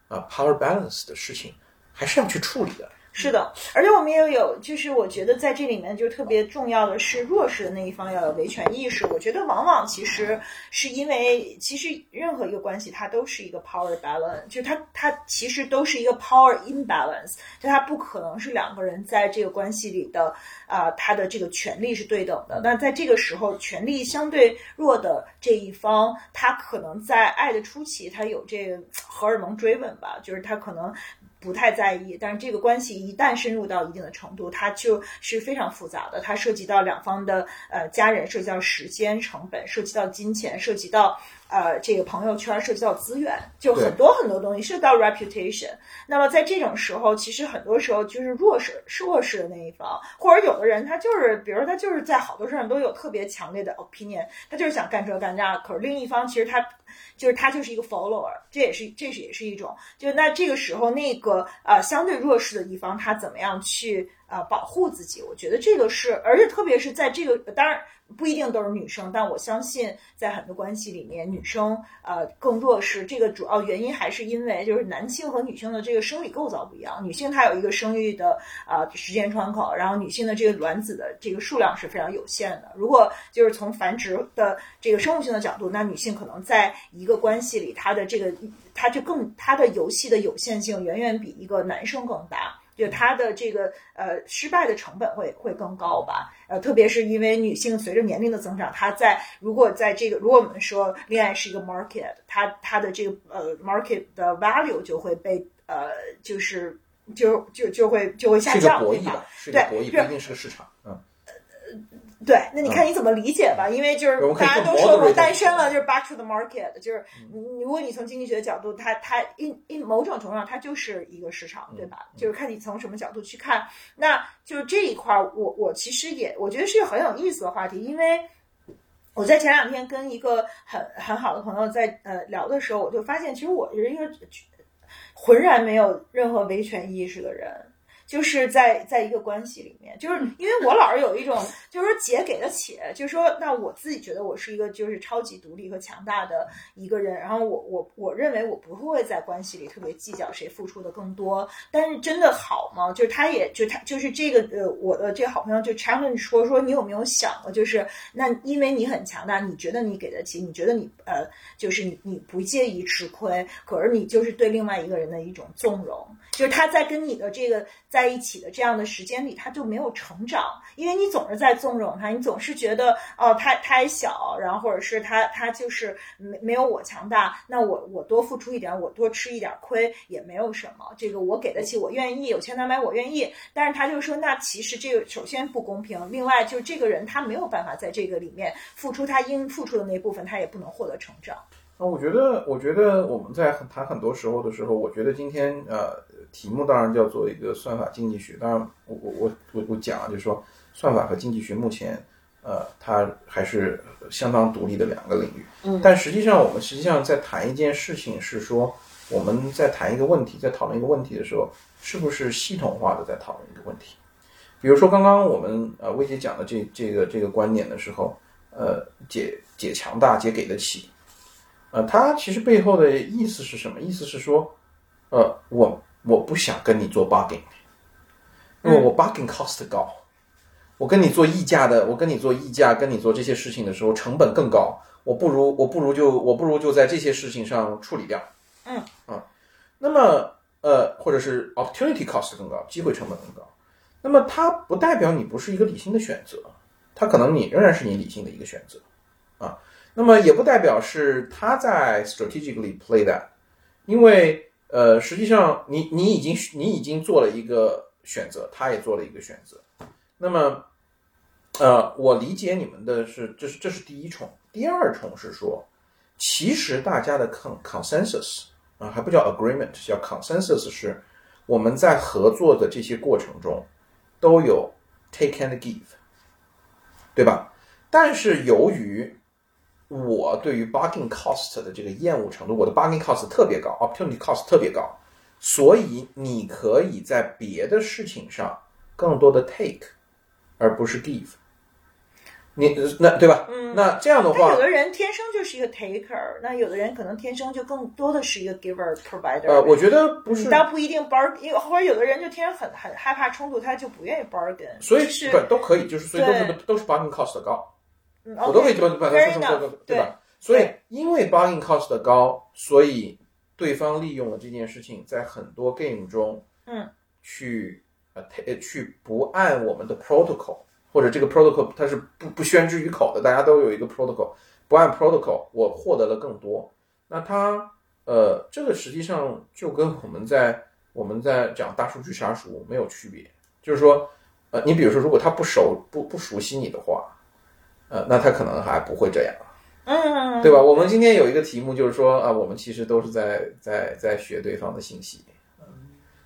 啊 power balance 的事情，还是要去处理的。是的，而且我们也有，就是我觉得在这里面就特别重要的是弱势的那一方要有维权意识。我觉得往往其实是因为，其实任何一个关系它都是一个 power balance，就它它其实都是一个 power imbalance，就它不可能是两个人在这个关系里的啊，他的这个权利是对等的。那在这个时候，权力相对弱的这一方，他可能在爱的初期，他有这个荷尔蒙追问吧，就是他可能。不太在意，但是这个关系一旦深入到一定的程度，它就是非常复杂的。它涉及到两方的呃家人，涉及到时间成本，涉及到金钱，涉及到呃这个朋友圈，涉及到资源，就很多很多东西，涉及到 reputation。那么在这种时候，其实很多时候就是弱势是弱势的那一方，或者有的人他就是，比如说他就是在好多事上都有特别强烈的 opinion，他就是想干这干那，可是另一方其实他就是他就是一个 follower，这也是这是也是一种，就那这个时候那个呃相对弱势的一方他怎么样去呃保护自己？我觉得这个是，而且特别是在这个当然。不一定都是女生，但我相信在很多关系里面，女生呃更弱势。这个主要原因还是因为就是男性和女性的这个生理构造不一样。女性她有一个生育的呃时间窗口，然后女性的这个卵子的这个数量是非常有限的。如果就是从繁殖的这个生物性的角度，那女性可能在一个关系里，她的这个她就更她的游戏的有限性远远比一个男生更大。就它的这个呃失败的成本会会更高吧，呃，特别是因为女性随着年龄的增长，她在如果在这个如果我们说恋爱是一个 market，它它的这个呃 market 的 value 就会被呃就是就就就会就会下降，对吧博弈吧？，是个对博弈，不一定是个市场。嗯，对，那你看你怎么理解吧？因为就是大家都说过单身了，就是 back to the market，就是你如果你从经济学的角度，它它 in in 某种程度上它就是一个市场，对吧？就是看你从什么角度去看。那就这一块儿，我我其实也我觉得是一个很有意思的话题，因为。我在前两天跟一个很很好的朋友在呃聊的时候，我就发现，其实我是一个浑然没有任何维权意识的人。就是在在一个关系里面，就是因为我老是有一种，就是说姐给的且，就是说，那我自己觉得我是一个就是超级独立和强大的一个人，然后我我我认为我不会在关系里特别计较谁付出的更多，但是真的好吗？就是他也就他就是这个呃，我的这个好朋友就 challenge 说说你有没有想过，就是那因为你很强大，你觉得你给得起，你觉得你呃就是你你不介意吃亏，可是你就是对另外一个人的一种纵容，就是他在跟你的这个在在一起的这样的时间里，他就没有成长，因为你总是在纵容他，你总是觉得哦，他他还小，然后或者是他他就是没没有我强大，那我我多付出一点，我多吃一点亏也没有什么，这个我给得起，我愿意，有钱难买我愿意。但是他就说，那其实这个首先不公平，另外就是这个人他没有办法在这个里面付出他应付出的那部分，他也不能获得成长。那我觉得，我觉得我们在谈很多时候的时候，我觉得今天呃，题目当然叫做一个算法经济学。当然我，我我我我讲啊，就是说算法和经济学目前呃，它还是相当独立的两个领域。嗯但实际上，我们实际上在谈一件事情，是说我们在谈一个问题，在讨论一个问题的时候，是不是系统化的在讨论一个问题？比如说刚刚我们呃薇姐讲的这这个这个观点的时候，呃，解解强大，解给得起。呃，它其实背后的意思是什么？意思是说，呃，我我不想跟你做 bargain，因为我 bargain cost 高，我跟你做议价的，我跟你做议价，跟你做这些事情的时候成本更高，我不如我不如就我不如就在这些事情上处理掉。嗯啊，那么呃，或者是 opportunity cost 更高，机会成本更高。那么它不代表你不是一个理性的选择，它可能你仍然是你理性的一个选择啊。那么也不代表是他在 strategically play that，因为呃，实际上你你已经你已经做了一个选择，他也做了一个选择。那么呃，我理解你们的是，这是这是第一重，第二重是说，其实大家的 con consensus 啊，还不叫 agreement，叫 consensus，是我们在合作的这些过程中都有 take and give，对吧？但是由于我对于 bargain cost 的这个厌恶程度，我的 bargain cost 特别高，opportunity cost 特别高，所以你可以在别的事情上更多的 take，而不是 give。你那对吧？嗯那这样的话有，的人天生就是一个 taker，那有的人可能天生就更多的是一个 giver provider。呃，我觉得不是，但不一定 bargain，或者有的人就天生很很害怕冲突，他就不愿意 bargain。所以就是不都可以，就是所以都是都是 bargain cost 高。嗯我都可以 OK，把它说成 enough，对对吧？所以因为 bargain cost 的高，所以对方利用了这件事情，在很多 game 中，嗯，去呃呃去不按我们的 protocol，或者这个 protocol 它是不不宣之于口的，大家都有一个 protocol，不按 protocol，我获得了更多。那它呃，这个实际上就跟我们在我们在讲大数据杀熟没有区别，就是说，呃，你比如说，如果他不熟不不熟悉你的话，呃，那他可能还不会这样。嗯，对吧？我们今天有一个题目就是说啊，我们其实都是在在在学对方的信息。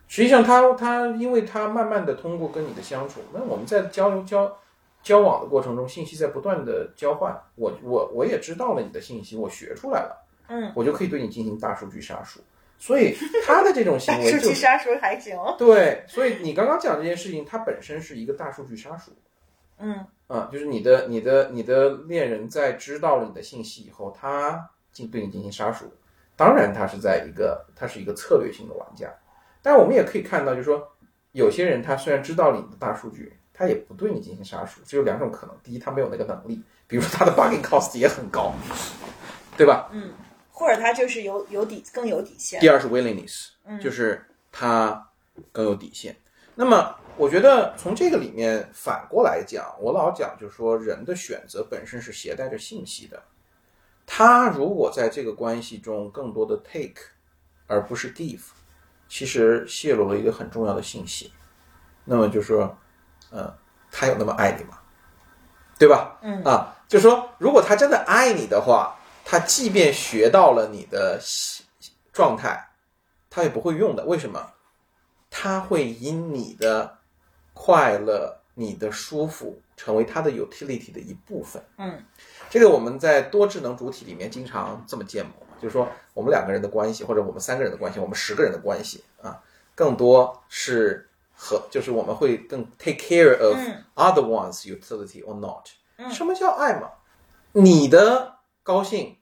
实际上他，他因为他慢慢的通过跟你的相处，那我们在交流交交往的过程中，信息在不断的交换。我我我也知道了你的信息，我学出来了，嗯，我就可以对你进行大数据杀熟。所以他的这种行为就 数据杀熟还行。对，所以你刚刚讲这件事情，它本身是一个大数据杀熟。嗯啊，就是你的你的你的恋人在知道了你的信息以后，他进对你进行杀熟。当然，他是在一个他是一个策略性的玩家。但我们也可以看到，就是说，有些人他虽然知道了你的大数据，他也不对你进行杀熟。只有两种可能：第一，他没有那个能力，比如说他的 bugging cost 也很高，对吧？嗯，或者他就是有有底更有底线。第二是 willingness，就是他更有底线。那么，我觉得从这个里面反过来讲，我老讲就是说，人的选择本身是携带着信息的。他如果在这个关系中更多的 take，而不是 give，其实泄露了一个很重要的信息。那么就说，嗯，他有那么爱你吗？对吧？嗯啊，就说如果他真的爱你的话，他即便学到了你的状态，他也不会用的。为什么？他会以你的快乐、你的舒服，成为他的 utility 的一部分。嗯，这个我们在多智能主体里面经常这么建模，就是说我们两个人的关系，或者我们三个人的关系，我们十个人的关系啊，更多是和就是我们会更 take care of 嗯 other one's utility or not。嗯什么叫爱嘛？你的高兴，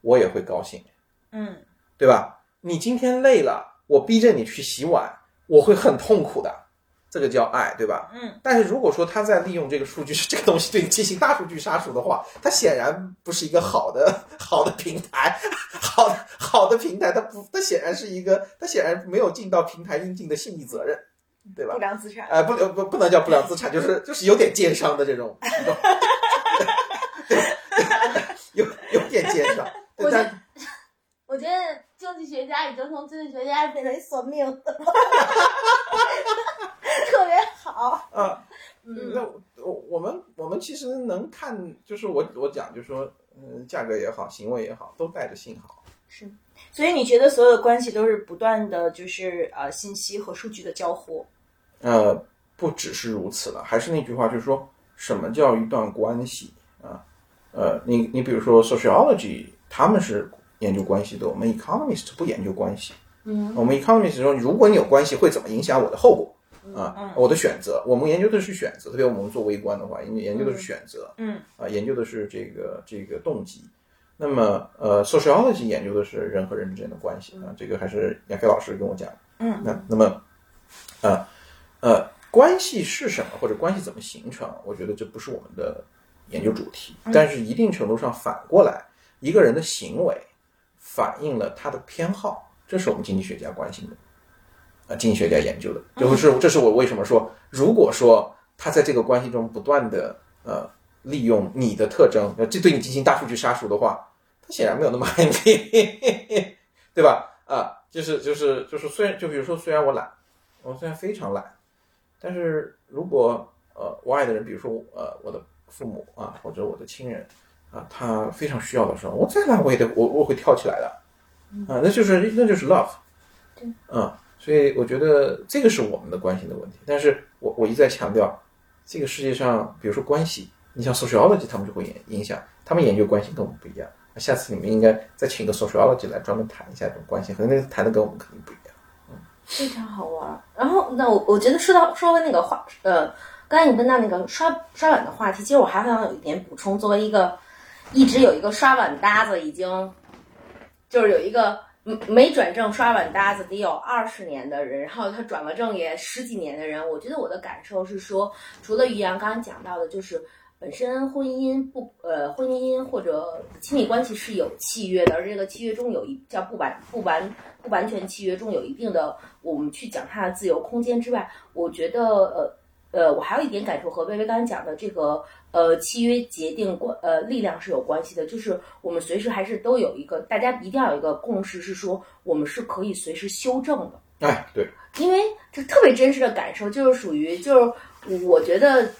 我也会高兴。嗯对吧？你今天累了，我逼着你去洗碗，我会很痛苦的，这个叫爱，对吧？嗯。但是如果说他在利用这个数据，这个东西对你进行大数据杀熟的话，它显然不是一个好的好的平台，好的好的平台，它不，它显然是一个，它显然没有尽到平台应尽的信誉责任，对吧不？良资产。呃，不不不能叫不良资产，就是就是有点奸商的这种，这 种有有点奸商。我觉得，我觉得经济学家已经从经济学家变成算命的了，好。啊，嗯那我我们我们其实能看，就是我我讲，就是说，嗯，价格也好，行为也好，都带着信号。是所以你觉得所有的关系都是不断的就是呃信息和数据的交互？呃，不只是如此了，还是那句话，就是说什么叫一段关系啊？呃，你你比如说 sociology，他们是研究关系的，我们 economist 不研究关系。嗯我们 economist 说，如果你有关系，会怎么影响我的后果啊？我的选择，我们研究的是选择，特别我们做微观的话，研研究的是选择。嗯啊，研究的是这个这个动机。那么，呃，sociology 研究的是人和人之间的关系啊，这个还是亚飞老师跟我讲。嗯那那么，呃呃，关系是什么，或者关系怎么形成？我觉得这不是我们的研究主题，但是一定程度上反过来，一个人的行为反映了他的偏好，这是我们经济学家关心的。啊，经济学家研究的，就是这是我为什么说，如果说他在这个关系中不断的呃利用你的特征，呃，这对你进行大数据杀熟的话，他显然没有那么爱你，对吧？啊，就是就是就是，虽然就比如说，虽然我懒，我虽然非常懒，但是如果呃我爱的人，比如说呃我的父母啊，或者我的亲人啊，他非常需要的时候，我再懒我也得我我会跳起来的，啊，那就是那就是 love，对，嗯，所以我觉得这个是我们的关心的问题，但是我我一再强调，这个世界上，比如说关系，你像 sociology 他们就会影影响，他们研究关系跟我们不一样。下次你们应该再请一个 sociology 来专门谈一下这种关系，可能那个谈的跟我们肯定不一样。非常好玩。然后，那我我觉得说到说回那个话，呃，刚才你问到那个刷刷碗的话题，其实我还想有一点补充。作为一个一直有一个刷碗搭子，已经就是有一个没转正刷碗搭子得有二十年的人，然后他转了正也十几年的人，我觉得我的感受是说，除了于洋刚刚讲到的，就是。本身婚姻不呃，婚姻或者亲密关系是有契约的，而这个契约中有一叫不完不完不完全契约中有一定的我们去讲它的自由空间之外，我觉得呃呃，我还有一点感受和薇薇刚才讲的这个呃契约决定关呃力量是有关系的，就是我们随时还是都有一个大家一定要有一个共识，是说我们是可以随时修正的。哎，对，因为这特别真实的感受，就是属于就是我觉得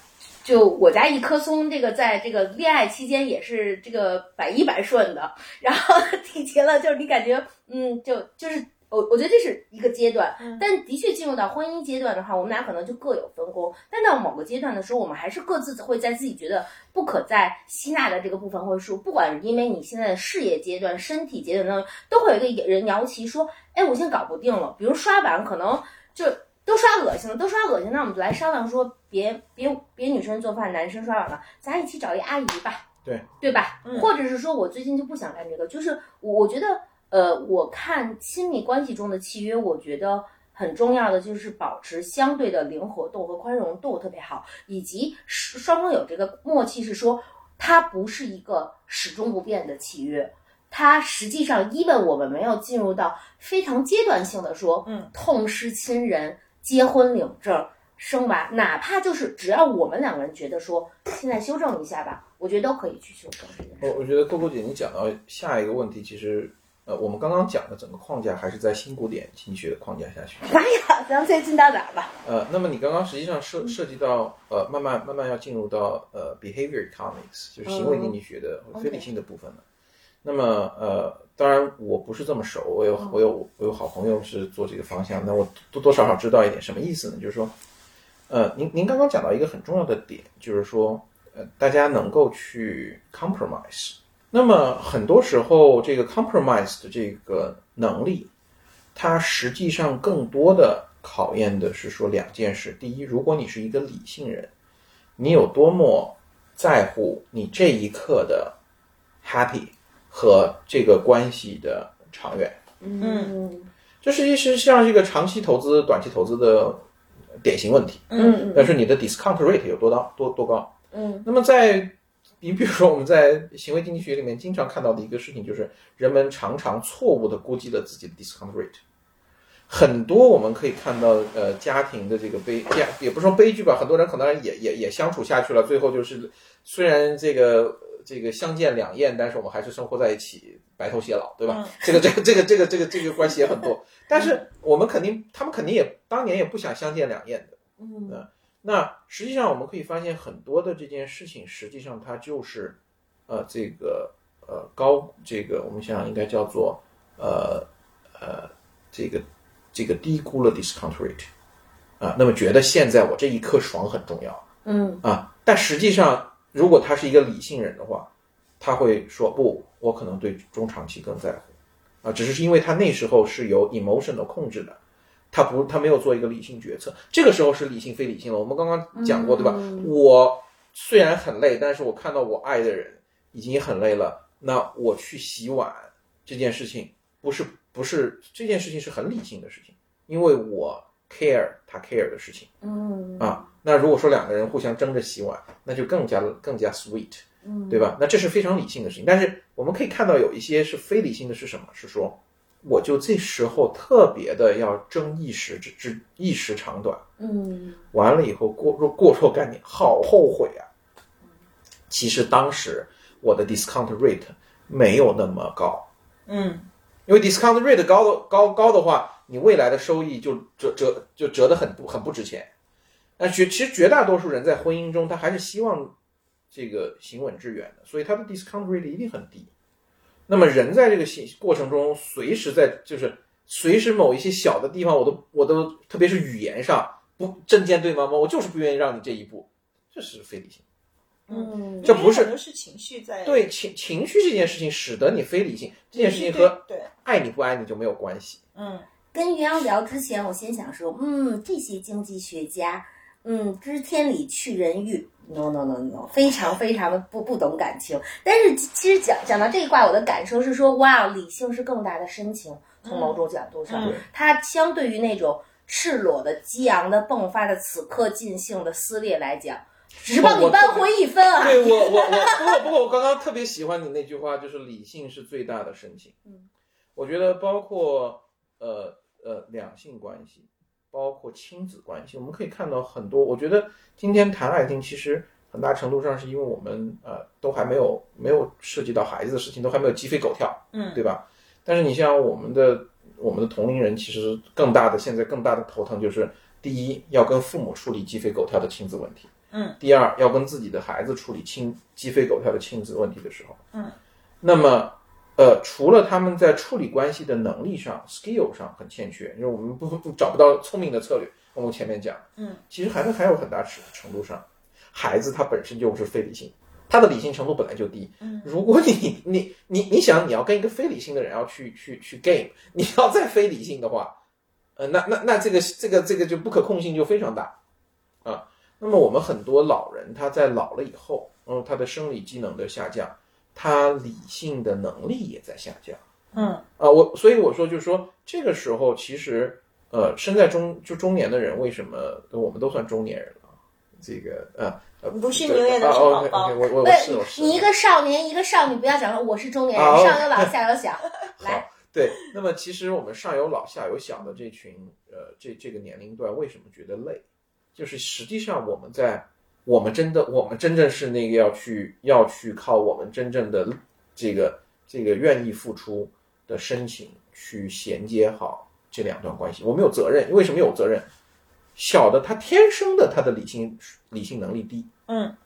就我家一棵松，这个在这个恋爱期间也是这个百依百顺的，然后 提前了，就是你感觉，嗯，就就是我我觉得这是一个阶段，但的确进入到婚姻阶段的话，我们俩可能就各有分工。但到某个阶段的时候，我们还是各自会在自己觉得不可再吸纳的这个部分，或者说，不管因为你现在的事业阶段、身体阶段当中，都会有一个人摇旗说，哎，我现在搞不定了，比如刷碗，可能就。都刷恶心了，都刷恶心，那我们就来商量说，别别别女生做饭，男生刷碗了，咱一起找一阿姨吧，对对吧？或者是说我最近就不想干这个，就是我我觉得，呃，我看亲密关系中的契约，我觉得很重要的就是保持相对的灵活度和宽容度特别好，以及双方有这个默契，是说它不是一个始终不变的契约，它实际上，even 我们没有进入到非常阶段性的说，嗯，痛失亲人。结婚领证生娃，哪怕就是只要我们两个人觉得说现在修正一下吧，我觉得都可以去修正。我我觉得豆豆姐你讲到下一个问题，其实呃，我们刚刚讲的整个框架还是在新古典经济学的框架下去。哎呀，咱们先进到哪儿吧？呃，那么你刚刚实际上涉涉及到呃，慢慢慢慢要进入到呃，behavior economics，就是行为经济学的非理性的部分了。那么呃。当然，我不是这么熟。我有我有我有好朋友是做这个方向，那我多多少少知道一点什么意思呢？就是说，呃，您您刚刚讲到一个很重要的点，就是说，呃，大家能够去 compromise。那么很多时候，这个 compromise 的这个能力，它实际上更多的考验的是说两件事：第一，如果你是一个理性人，你有多么在乎你这一刻的 happy。和这个关系的长远，嗯，这实际是像这个长期投资、短期投资的典型问题，嗯，但是你的 discount rate 有多高？多多高？嗯，那么在你比如说我们在行为经济学里面经常看到的一个事情，就是人们常常错误的估计了自己的 discount rate，很多我们可以看到，呃，家庭的这个悲，也也不说悲剧吧，很多人可能也也也相处下去了，最后就是虽然这个。这个相见两厌，但是我们还是生活在一起，白头偕老，对吧？这个这个这个这个这个这个关系也很多，但是我们肯定，他们肯定也当年也不想相见两厌的，嗯。那实际上我们可以发现，很多的这件事情，实际上它就是，呃，这个呃高这个我们想想应该叫做呃呃这个这个低估了 discount rate，啊，那么觉得现在我这一刻爽很重要，嗯啊，但实际上。如果他是一个理性人的话，他会说不，我可能对中长期更在乎，啊，只是因为他那时候是有 emotional 控制的，他不，他没有做一个理性决策。这个时候是理性非理性了。我们刚刚讲过，对吧？我虽然很累，但是我看到我爱的人已经很累了，那我去洗碗这件事情不是不是这件事情是很理性的事情，因为我 care 他 care 的事情，嗯啊。那如果说两个人互相争着洗碗，那就更加更加 sweet，嗯，对吧？那这是非常理性的事情。但是我们可以看到有一些是非理性的，是什么？是说，我就这时候特别的要争一时之之一时长短，嗯，完了以后过若过若干年，好后悔啊。其实当时我的 discount rate 没有那么高，嗯，因为 discount rate 高的高高的话，你未来的收益就折折就折得很不很不值钱。那绝其实绝大多数人在婚姻中，他还是希望这个行稳致远的，所以他的 discount rate 一定很低。那么人在这个行过程中，随时在就是随时某一些小的地方，我都我都特别是语言上不针尖对麦芒，我就是不愿意让你这一步，这是非理性。嗯，这不是都是情绪在对情情绪这件事情使得你非理性，这件事情和对爱你不爱你就没有关系。嗯，跟于洋聊之前，我先想说，嗯，这些经济学家。嗯，知天理去人欲，no no no no，非常非常的不不懂感情。但是其实讲讲到这一卦，我的感受是说，哇，理性是更大的深情。从某种角度上，它相对于那种赤裸的、激昂的、迸发的、此刻尽兴的撕裂来讲，只帮你扳回一分啊。对我我我，不过不过我刚刚特别喜欢你那句话，就是理性是最大的深情。嗯，我觉得包括呃呃两性关系。包括亲子关系，我们可以看到很多。我觉得今天谈爱情，其实很大程度上是因为我们呃都还没有没有涉及到孩子的事情，都还没有鸡飞狗跳，嗯，对吧？但是你像我们的我们的同龄人，其实更大的现在更大的头疼就是，第一要跟父母处理鸡飞狗跳的亲子问题，嗯，第二要跟自己的孩子处理亲鸡飞狗跳的亲子问题的时候，嗯，那么呃，除了他们在处理关系的能力上、skill 上很欠缺，因为我们不不找不到聪明的策略，我们前面讲，嗯，其实孩子还有很大程程度上，孩子他本身就是非理性。他的理性程度本来就低，嗯，如果你你你你想你要跟一个非理性的人要去去去 game，你要再非理性的话，呃，那那那这个这个这个就不可控性就非常大，啊，那么我们很多老人他在老了以后，嗯，他的生理机能的下降，他理性的能力也在下降，嗯啊，我所以我说就是说这个时候其实呃身在中就中年的人为什么我们都算中年人了，这个呃。呃不是对牛眼的啊是宝 OK，OK，宝我我我不是我是你一个少年，一个少女，不要讲说我是中年人，啊上有老下有小。来好，对，那么其实我们上有老下有小的这群呃这这个年龄段为什么觉得累？就是实际上我们在我们真的我们真正是那个要去要去靠我们真正的这个这个愿意付出的深情去衔接好这两段关系，我们有责任。为什么有责任？小的他天生的他的理性理性能力低，嗯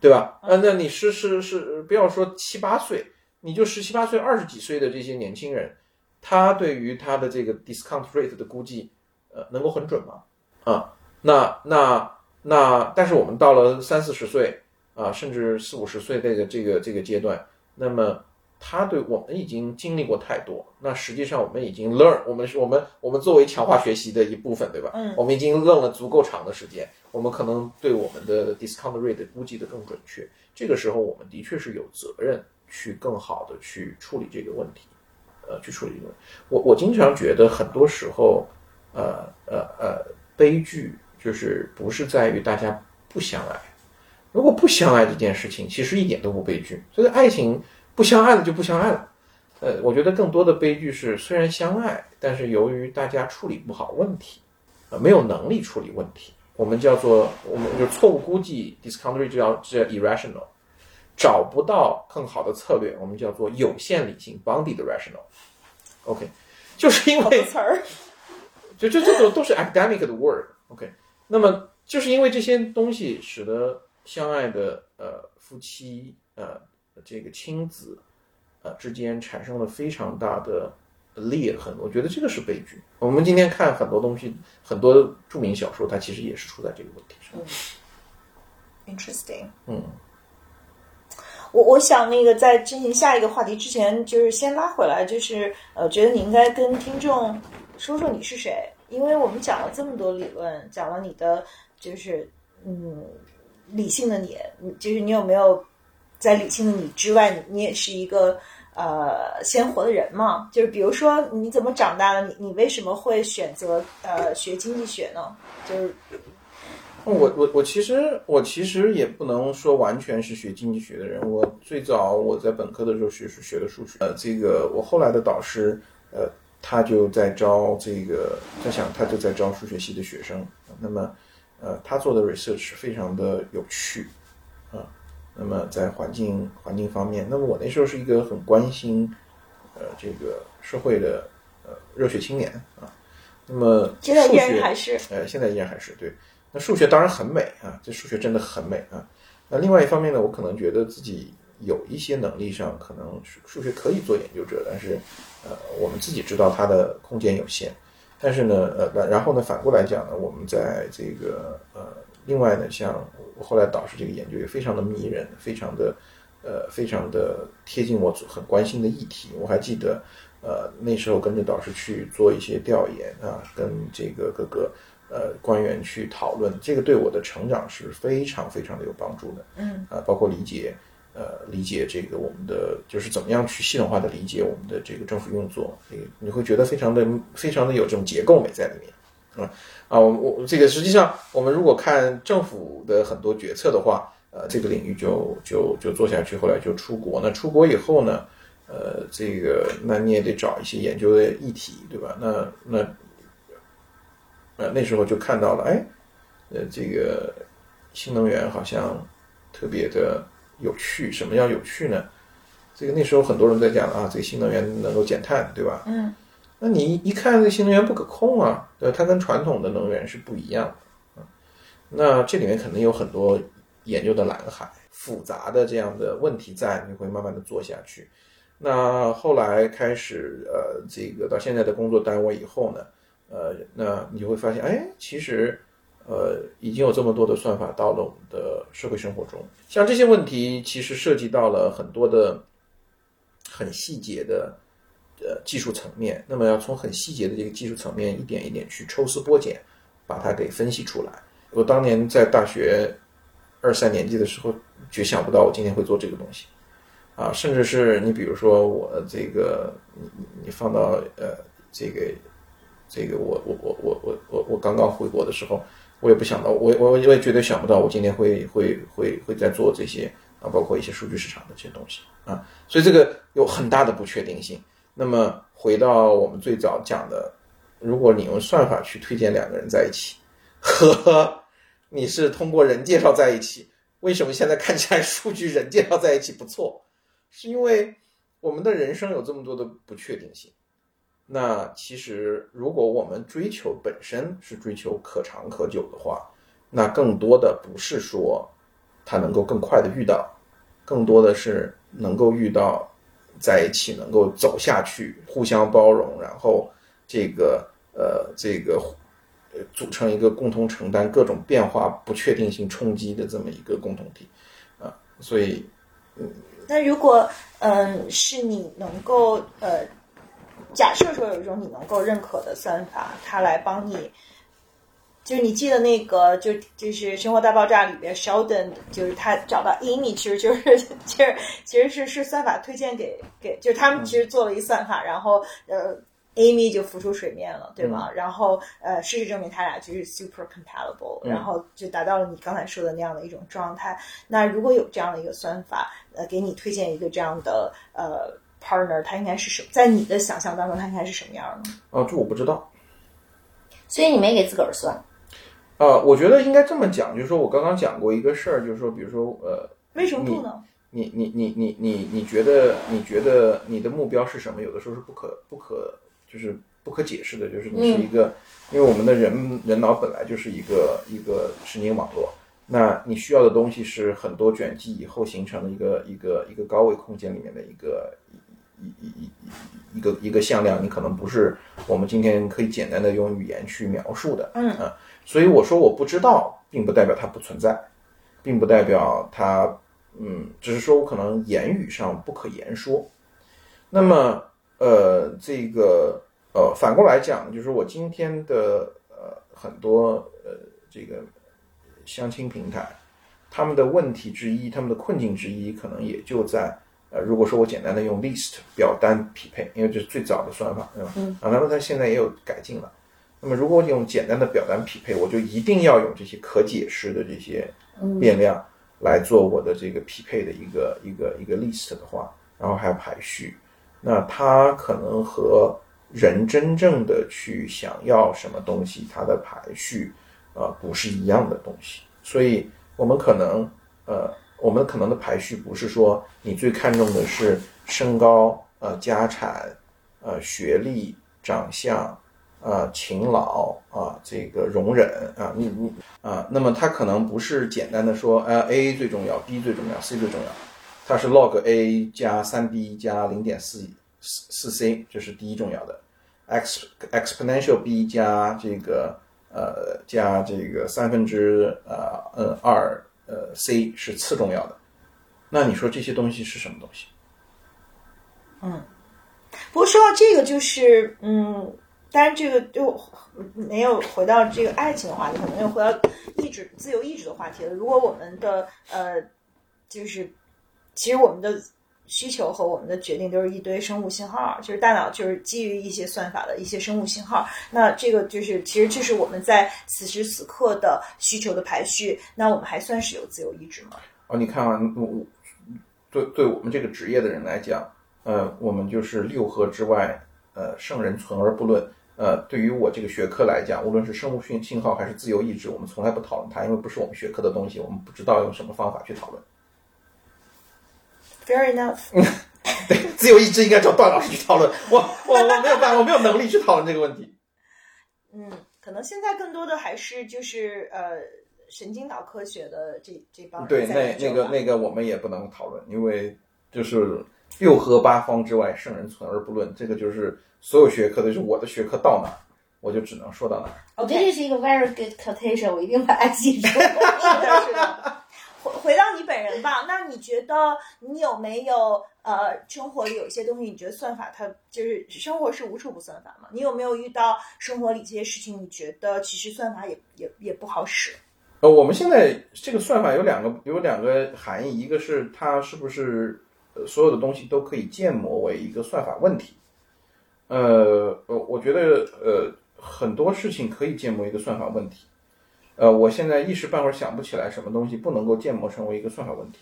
对吧？啊，那你是是是，不要说七八岁，你就十七八岁、二十几岁的这些年轻人，他对于他的这个 discount rate 的估计，呃，能够很准吗？啊，那那那，但是我们到了三四十岁啊，甚至四五十岁这个这个这个阶段，那么他对我们已经经历过太多，那实际上我们已经 learn，我们是我们我们作为强化学习的一部分，对吧？嗯我们已经 learn 了足够长的时间，我们可能对我们的 discount rate 估计的更准确。这个时候，我们的确是有责任去更好的去处理这个问题，呃，去处理这个问题。我我经常觉得很多时候，呃呃呃，悲剧就是不是在于大家不相爱，如果不相爱这件事情，其实一点都不悲剧。所以爱情不相爱了就不相爱了。呃，我觉得更多的悲剧是虽然相爱，但是由于大家处理不好问题，呃，没有能力处理问题，我们叫做我们就错误估计 discount rate 叫叫 irrational，找不到更好的策略，我们叫做有限理性 bounded rational。OK，就是因为词儿，就这这都都是 academic 的 word。OK，那么就是因为这些东西，使得相爱的呃夫妻呃这个亲子呃之间产生了非常大的裂痕。我觉得这个是悲剧。我们今天看很多东西，很多著名小说，它其实也是出在这个问题上。Interesting。嗯，我我想那个在进行下一个话题之前，就是先拉回来，就是呃，觉得你应该跟听众说说你是谁，因为我们讲了这么多理论，讲了你的就是嗯理性的你，就是你有没有在理性的你之外，你你也是一个呃鲜活的人嘛？就是比如说你怎么长大了，你你为什么会选择呃学经济学呢？就是我我我其实我其实也不能说完全是学经济学的人。我最早我在本科的时候学是学的数学，呃，这个我后来的导师，呃，他就在招这个，他想他就在招数学系的学生。那么，呃，他做的 research 非常的有趣，啊，那么在环境环境方面，那么我那时候是一个很关心，呃，这个社会的呃热血青年啊。那么现在依然还是呃，现在依然还是对。那数学当然很美啊，这数学真的很美啊。那另外一方面呢，我可能觉得自己有一些能力上，可能数数学可以做研究者，但是呃，我们自己知道它的空间有限。但是呢，呃，然后呢，反过来讲呢，我们在这个呃，另外呢，像后来导师这个研究也非常的迷人，非常的呃，非常的贴近我很关心的议题。我还记得，呃，那时候跟着导师去做一些调研啊，跟这个各个。呃，官员去讨论这个，对我的成长是非常非常的有帮助的。嗯，啊，包括理解，呃，理解这个我们的就是怎么样去系统化的理解我们的这个政府运作，你你会觉得非常的非常的有这种结构美在里面。啊啊，我我这个实际上我们如果看政府的很多决策的话，呃，这个领域就就就做下去，后来就出国。那出国以后呢，呃，这个那你也得找一些研究的议题，对吧？那那。呃，那时候就看到了，哎，呃，这个新能源好像特别的有趣。什么叫有趣呢？这个那时候很多人在讲啊，这个新能源能够减碳，对吧？嗯，那你一看这新能源不可控啊，对，它跟传统的能源是不一样的啊。那这里面肯定有很多研究的蓝海、复杂的这样的问题在，你会慢慢的做下去。那后来开始，呃，这个到现在的工作单位以后呢，呃，那你就会发现，哎，其实，呃，已经有这么多的算法到了我们的社会生活中。像这些问题，其实涉及到了很多的很细节的呃技术层面。那么要从很细节的这个技术层面，一点一点去抽丝剥茧，把它给分析出来。我当年在大学二三年级的时候，绝想不到我今天会做这个东西。啊，甚至是你比如说我这个，你你放到呃这个这个我我我我我我我刚刚回国的时候，我也不想到，我我我也绝对想不到我今天会会会会在做这些啊，包括一些数据市场的这些东西啊，所以这个有很大的不确定性。那么回到我们最早讲的，如果你用算法去推荐两个人在一起，和你是通过人介绍在一起，为什么现在看起来数据人介绍在一起不错？是因为我们的人生有这么多的不确定性。那其实，如果我们追求本身是追求可长可久的话，那更多的不是说他能够更快的遇到，更多的是能够遇到在一起，能够走下去，互相包容，然后这个呃这个呃组成一个共同承担各种变化、不确定性冲击的这么一个共同体啊。所以，嗯。那如果嗯是你能够呃假设说有一种你能够认可的算法，它来帮你，就是你记得那个就就是《生活大爆炸》里边 Sheldon 就是他找到 Amy，其实就是 其实其实是是算法推荐给给，就是他们其实做了一算法，然后呃。Amy 就浮出水面了，对吗？然后，呃，事实证明他俩就是 super compatible，然后就达到了你刚才说的那样的一种状态。那如果有这样的一个算法，呃，给你推荐一个这样的呃 partner，他应该是什么？在你的想象当中，他应该是什么样的？哦，这我不知道。所以你没给自个儿算？呃，我觉得应该这么讲，就是说我刚刚讲过一个事儿，就是说，比如说，呃，为什么不能？你你你你你你觉得你觉得你的目标是什么？有的时候是不可不可。就是不可解释的，就是你是一个，因为我们的人人脑本来就是一个一个神经网络，那你需要的东西是很多卷积以后形成的一个一个一个高维空间里面的一个一一一一一个一个向量，你可能不是我们今天可以简单的用语言去描述的，嗯啊，所以我说我不知道，并不代表它不存在，并不代表它，嗯，只是说我可能言语上不可言说，那么。呃，这个呃，反过来讲，就是我今天的呃很多呃这个相亲平台，他们的问题之一，他们的困境之一，可能也就在呃，如果说我简单的用 list 表单匹配，因为这是最早的算法，对吧？嗯。啊，那么它现在也有改进了。那么如果我用简单的表单匹配，我就一定要用这些可解释的这些变量来做我的这个匹配的一个一个一个 list 的话，然后还要排序。那它可能和人真正的去想要什么东西，它的排序，啊，不是一样的东西。所以，我们可能，呃，我们可能的排序不是说你最看重的是身高、呃，家产、呃，学历、长相、呃，勤劳啊，这个容忍啊，你你啊，那么它可能不是简单的说，呃，A 最重要，B 最重要，C 最重要。它是 log a 加三 b 加零点四四四 c，这是第一重要的，x exponential b 加这个呃加这个三分之呃嗯二呃 c 是次重要的。那你说这些东西是什么东西？嗯，不过说到这个，就是嗯，当然这个就没有回到这个爱情的话题，可能又回到意志自由意志的话题了。如果我们的呃就是。其实我们的需求和我们的决定都是一堆生物信号，就是大脑就是基于一些算法的一些生物信号。那这个就是其实这是我们在此时此刻的需求的排序。那我们还算是有自由意志吗？哦，你看啊，我对对我们这个职业的人来讲，呃，我们就是六合之外，呃，圣人存而不论。呃，对于我这个学科来讲，无论是生物信信号还是自由意志，我们从来不讨论它，因为不是我们学科的东西，我们不知道用什么方法去讨论。Fair enough。对，自由意志应该找段老师去讨论。我我我没有办法，我没有能力去讨论这个问题。嗯，可能现在更多的还是就是呃，神经脑科学的这这帮人对，那那个那个我们也不能讨论，因为就是六合八方之外，圣人存而不论，这个就是所有学科的，就是我的学科到哪儿，我就只能说到哪儿。我觉得这是一个 very good quotation，我一定把它记住。是的，是的。回回到你本人吧，那你觉得你有没有呃，生活里有一些东西，你觉得算法它就是生活是无处不算法嘛？你有没有遇到生活里这些事情，你觉得其实算法也也也不好使？呃，我们现在这个算法有两个有两个含义，一个是它是不是所有的东西都可以建模为一个算法问题。呃，呃，我觉得呃很多事情可以建模一个算法问题。呃，我现在一时半会儿想不起来什么东西不能够建模成为一个算法问题。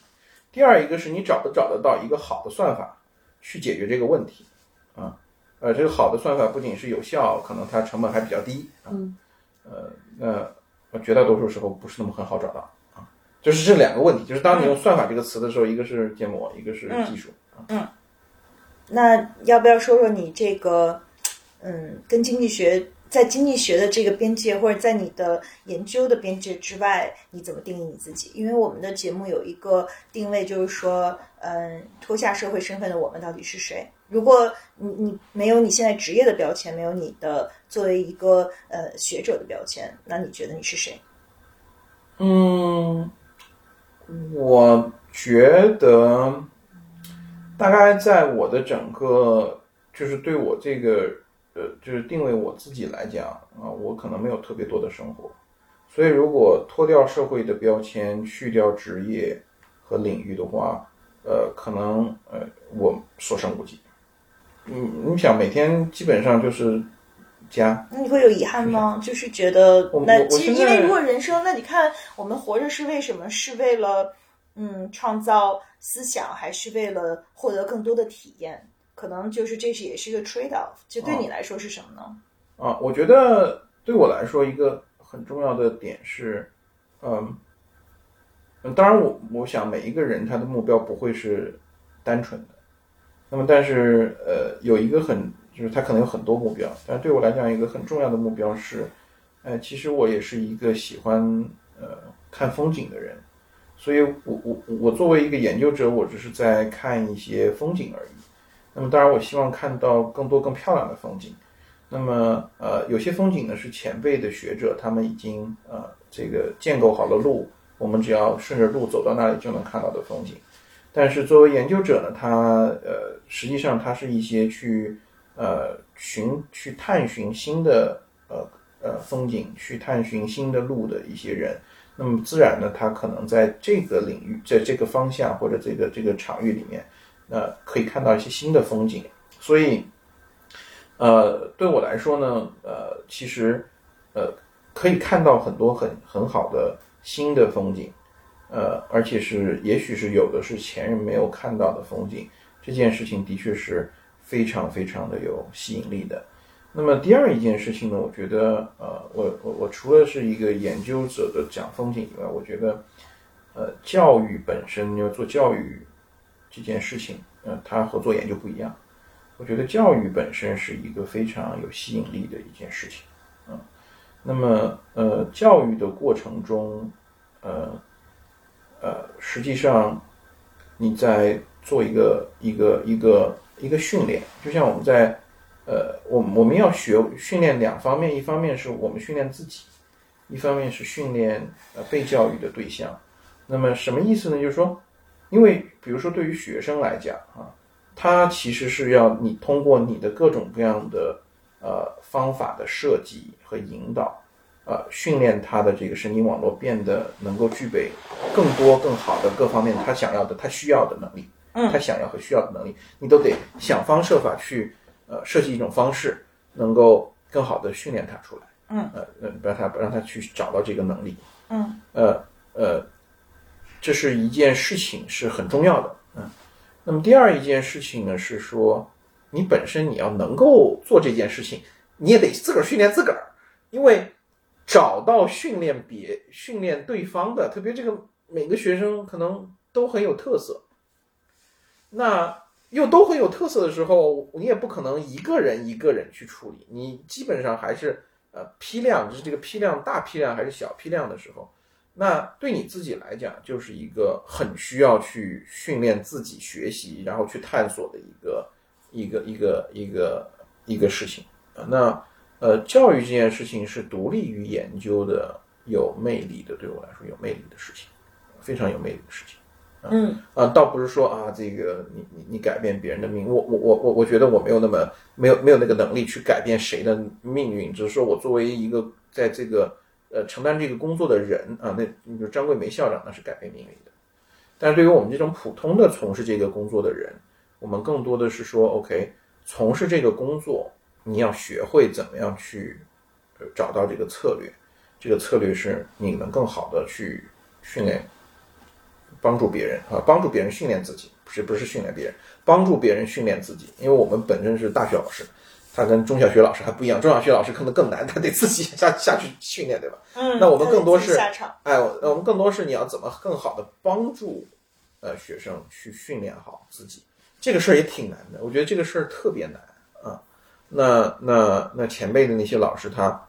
第二一个是你找不找得到一个好的算法去解决这个问题啊。呃，这个好的算法不仅是有效，可能它成本还比较低啊。嗯。呃，那绝大多数时候不是那么很好找到啊。就是这两个问题，就是当你用算法这个词的时候，一个是建模，一个是技术啊。那要不要说说你这个，嗯，跟经济学在经济学的这个边界，或者在你的研究的边界之外，你怎么定义你自己？因为我们的节目有一个定位，就是说，嗯，脱下社会身份的我们到底是谁？如果你你没有你现在职业的标签，没有你的作为一个呃学者的标签，那你觉得你是谁？嗯，我觉得大概在我的整个就是对我这个呃就是定位我自己来讲啊，我可能没有特别多的生活，所以如果脱掉社会的标签，去掉职业和领域的话，呃，可能呃我所剩无几。嗯，你想每天基本上就是家，那你会有遗憾吗？就是觉得那其实因为如果人生，那你看我们活着是为什么？是为了嗯创造思想，还是为了获得更多的体验？可能就是这是也是一个 trade off。就对你来说是什么呢？啊，我觉得对我来说一个很重要的点是，嗯，嗯当然我我想每一个人他的目标不会是单纯的，那么但是呃有一个很就是他可能有很多目标，但是对我来讲一个很重要的目标是，呃其实我也是一个喜欢呃看风景的人，所以我我我作为一个研究者，我只是在看一些风景而已。那么当然我希望看到更多更漂亮的风景。那么，呃，有些风景呢是前辈的学者，他们已经呃这个建构好了路，我们只要顺着路走到那里就能看到的风景。但是作为研究者呢，他呃实际上他是一些去呃寻去探寻新的呃呃风景，去探寻新的路的一些人。那么自然呢，他可能在这个领域，在这个方向或者这个这个场域里面，呃，可以看到一些新的风景。所以。呃，对我来说呢，呃，其实，呃，可以看到很多很很好的新的风景，呃，而且是也许是有的是前人没有看到的风景，这件事情的确是非常非常的有吸引力的。那么第二一件事情呢，我觉得，呃，我我我除了是一个研究者的讲风景以外，我觉得，呃，教育本身要做教育这件事情，呃，它和做研究不一样。我觉得教育本身是一个非常有吸引力的一件事情，嗯，那么呃，教育的过程中，呃呃，实际上你在做一个一个一个一个训练，就像我们在呃，我我们要学训练两方面，一方面是我们训练自己，一方面是训练呃被教育的对象。那么什么意思呢？就是说，因为比如说对于学生来讲啊。他其实是要你通过你的各种各样的呃方法的设计和引导，呃，训练他的这个神经网络变得能够具备更多更好的各方面他想要的他需要的能力，嗯，他想要和需要的能力，你都得想方设法去呃设计一种方式，能够更好的训练他出来，嗯，呃呃让他让他去找到这个能力，嗯，呃呃，这是一件事情是很重要的，嗯。那么第二一件事情呢，是说你本身你要能够做这件事情，你也得自个儿训练自个儿，因为找到训练别训练对方的，特别这个每个学生可能都很有特色，那又都很有特色的时候，你也不可能一个人一个人去处理，你基本上还是呃批量，就是这个批量大批量还是小批量的时候，那对你自己来讲，就是一个很需要去训练自己学习，然后去探索的一个一个一个一个一个事情啊。那呃，教育这件事情是独立于研究的，有魅力的，对我来说有魅力的事情，非常有魅力的事情。嗯啊，倒不是说啊，这个你你你改变别人的命，我我我我我觉得我没有那么没有没有那个能力去改变谁的命运，只是说我作为一个在这个呃承担这个工作的人啊，那你比如张桂梅校长那是改变命运的，但是对于我们这种普通的从事这个工作的人，我们更多的是说，OK，从事这个工作，你要学会怎么样去找到这个策略，这个策略是你能更好的去训练。帮助别人啊，帮助别人训练自己，不是不是训练别人，帮助别人训练自己。因为我们本身是大学老师，他跟中小学老师还不一样，中小学老师可能更难，他得自己 下下去训练，对吧？嗯，那我们更多是哎，我我们更多是你要怎么更好的帮助呃学生去训练好自己，这个事儿也挺难的，我觉得这个事儿特别难啊。那那那前辈的那些老师他。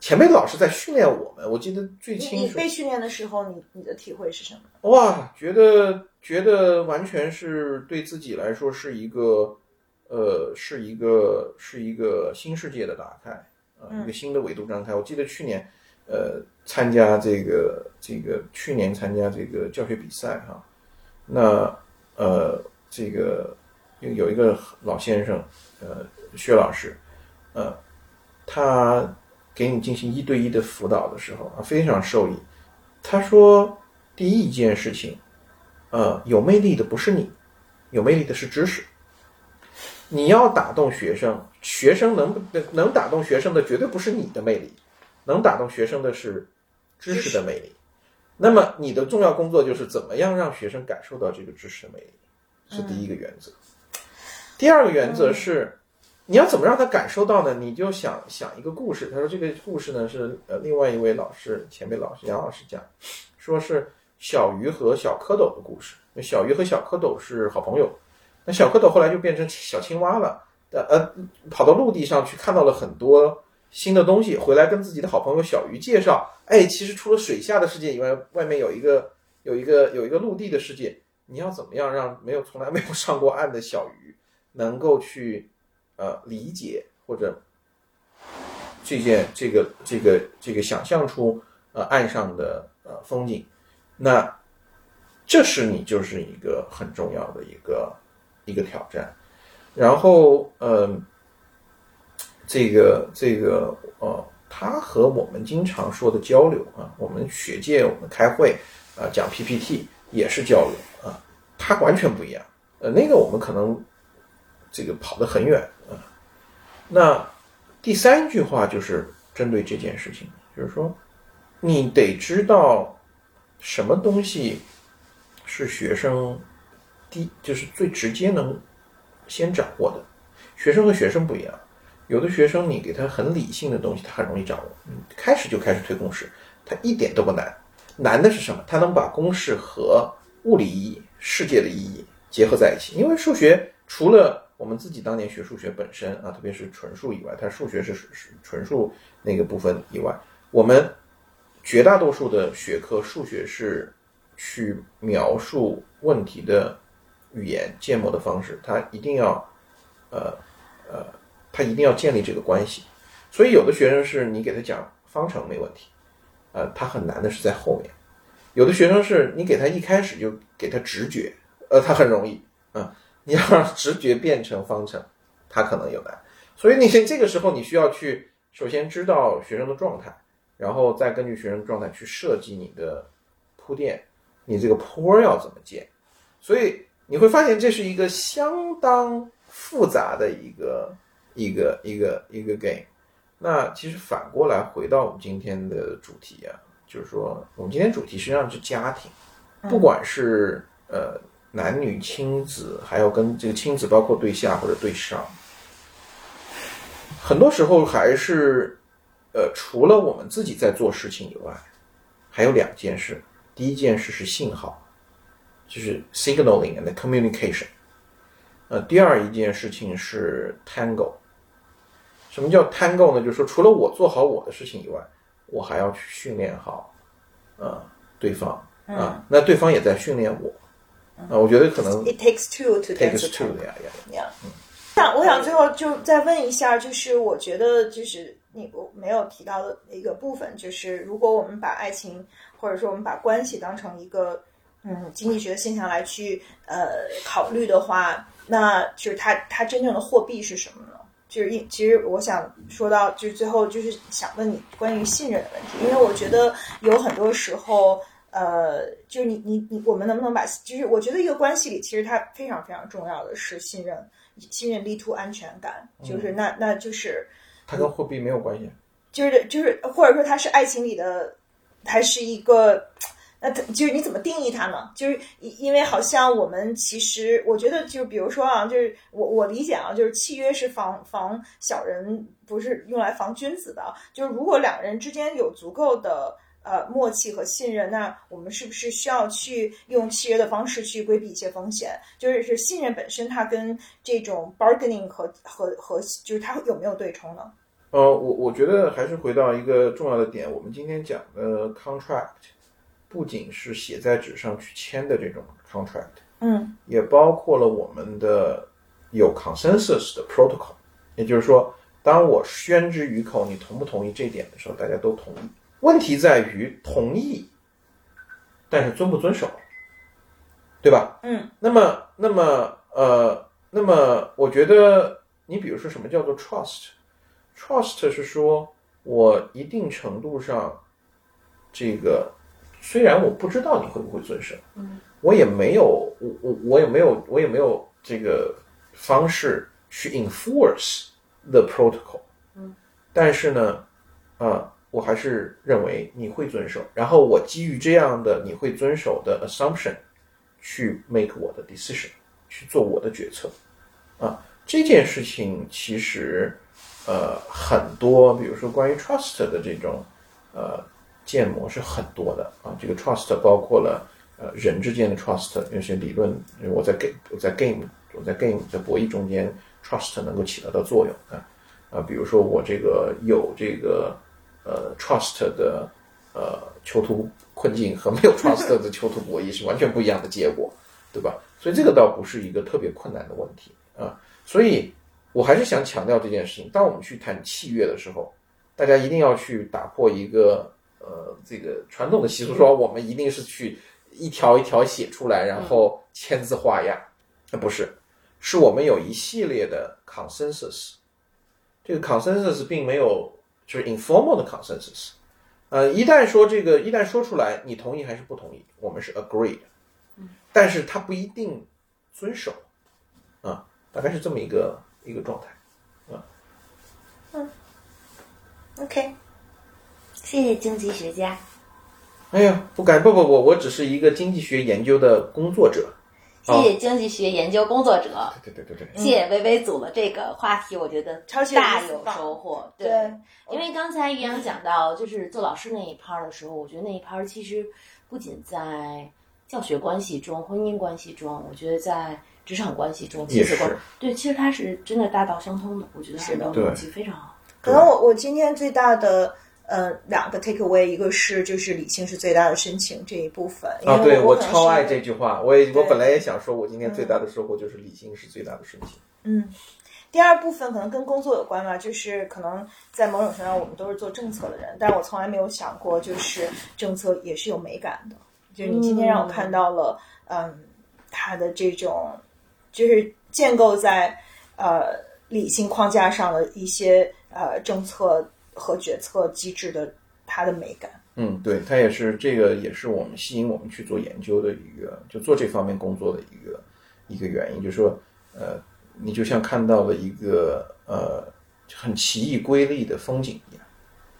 前辈的老师在训练我们，我记得最清楚。你被训练的时候，你你的体会是什么？哇，觉得觉得完全是对自己来说是一个，呃，是一个是一个新世界的打开啊、一个新的维度张开。我记得去年，呃，参加这个这个去年参加这个教学比赛哈，那呃，这个有有一个老先生，呃，薛老师，呃，他给你进行一对一的辅导的时候啊，非常受益。他说。第一件事情，呃，有魅力的不是你，有魅力的是知识。你要打动学生，学生能能打动学生的绝对不是你的魅力，能打动学生的是知识的魅力。那么你的重要工作就是怎么样让学生感受到这个知识的魅力，是第一个原则。第二个原则是，你要怎么让他感受到呢？你就想想一个故事。他说这个故事呢是呃另外一位老师前辈老师杨老师讲，说是。小鱼和小蝌蚪的故事。那小鱼和小蝌蚪是好朋友，那小蝌蚪后来就变成小青蛙了。呃，跑到陆地上去看到了很多新的东西，回来跟自己的好朋友小鱼介绍：哎，其实除了水下的世界以外，外面有一个有一个有一个陆地的世界。你要怎么样让没有从来没有上过岸的小鱼能够去呃理解或者这件这个这个这个想象出呃岸上的呃风景？那，这是你就是一个很重要的一个一个挑战，然后嗯，这个这个呃，他和我们经常说的交流啊，我们学界我们开会啊讲 PPT 也是交流啊，他完全不一样。呃，那个我们可能这个跑得很远啊。那第三句话就是针对这件事情，就是说你得知道。什么东西是学生第就是最直接能先掌握的？学生和学生不一样，有的学生你给他很理性的东西，他很容易掌握。嗯，开始就开始推公式，他一点都不难。难的是什么？他能把公式和物理意义、世界的意义结合在一起。因为数学除了我们自己当年学数学本身啊，特别是纯数以外，它数学是是纯数那个部分以外，我们。绝大多数的学科，数学是去描述问题的语言建模的方式，它一定要，呃呃，它一定要建立这个关系。所以有的学生是你给他讲方程没问题，呃，他很难的是在后面。有的学生是你给他一开始就给他直觉，呃，他很容易，啊，你要让直觉变成方程，他可能有难。所以你这个时候你需要去首先知道学生的状态。然后再根据学生状态去设计你的铺垫，你这个坡要怎么建？所以你会发现这是一个相当复杂的一个一个一个一个 game。那其实反过来回到我们今天的主题啊，就是说我们今天主题实际上是家庭，不管是呃男女亲子，还有跟这个亲子包括对下或者对上，很多时候还是。呃，除了我们自己在做事情以外，还有两件事。第一件事是信号，就是 signaling and communication。呃，第二一件事情是 tango。什么叫 tango 呢？就是说，除了我做好我的事情以外，我还要去训练好，呃，对方啊，那对方也在训练我啊，我觉得可能 It takes two to takes two 呀呀，呀。想，我想最后就再问一下，就是我觉得就是你我没有提到的一个部分，就是如果我们把爱情或者说我们把关系当成一个嗯经济学的现象来去呃考虑的话，那就是它它真正的货币是什么呢？就是一其实我想说到，就是最后就是想问你关于信任的问题，因为我觉得有很多时候。呃，就是你你你，我们能不能把，就是我觉得一个关系里，其实它非常非常重要的是信任，信任 lead to 安全感，就是那那就是它跟货币没有关系。就是就是或者说它是爱情里的，它是一个，那就是你怎么定义它呢？就是因因为好像我们其实我觉得就比如说啊，就是我我理解啊，就是契约是防防小人，不是用来防君子的。就是如果两个人之间有足够的。呃，默契和信任，那我们是不是需要去用契约的方式去规避一些风险？就是是信任本身，它跟这种 bargaining 和和和，就是它有没有对冲呢？呃，我我觉得还是回到一个重要的点，我们今天讲的 contract 不仅是写在纸上去签的这种 contract，嗯，也包括了我们的有 consensus 的 protocol，也就是说，当我宣之于口，你同不同意这点的时候，大家都同意。问题在于同意，但是遵不遵守，对吧？嗯，那么，那么，呃，那么，我觉得，你比如说，什么叫做 trust？trust 是说我一定程度上，这个虽然我不知道你会不会遵守，嗯，我也没有，我我我也没有，我也没有这个方式去 enforce the protocol，嗯，但是呢，啊。我还是认为你会遵守，然后我基于这样的你会遵守的 assumption，去 make 我的 decision，去做我的决策，啊，这件事情其实，呃，很多，比如说关于 trust 的这种，呃，建模是很多的啊，这个 trust 包括了呃人之间的 trust，有些理论，我在 game 我在 game 我在 game 在博弈中间，trust 能够起到的作用啊，啊，比如说我这个有这个。呃，trust 的呃囚徒困境和没有 trust 的囚徒博弈是完全不一样的结果，对吧？所以这个倒不是一个特别困难的问题啊。所以我还是想强调这件事情：当我们去谈契约的时候，大家一定要去打破一个呃这个传统的习俗，说我们一定是去一条一条写出来，然后签字画押。那不是，是我们有一系列的 consensus。这个 consensus 并没有。就是 informal 的 consensus，呃，一旦说这个，一旦说出来，你同意还是不同意？我们是 agreed，嗯，但是他不一定遵守，啊，大概是这么一个一个状态，啊，嗯，OK，谢谢经济学家。哎呀，不敢，不不不，我只是一个经济学研究的工作者。谢谢经济学研究工作者，对对对对对，谢谢微微组了这个话题，我觉得大有收获。对，因为刚才于洋讲到就是做老师那一趴的时候，我觉得那一趴其实不仅在教学关系中、婚姻关系中，我觉得在职场关系中、亲子关对，其实它是真的大道相通的。我觉得是的，逻辑非常好。可能我我今天最大的。呃，两个 take away，一个是就是理性是最大的深情这一部分啊，对我超爱这句话，我也我本来也想说，我今天最大的收获就是理性是最大的深情。嗯，第二部分可能跟工作有关吧，就是可能在某种程度上我们都是做政策的人，但是我从来没有想过，就是政策也是有美感的。就是你今天让我看到了，嗯，它的这种就是建构在呃理性框架上的一些呃政策。和决策机制的它的美感，嗯，对，它也是这个，也是我们吸引我们去做研究的一个，就做这方面工作的一个一个原因，就是说，呃，你就像看到了一个呃很奇异瑰丽的风景一样，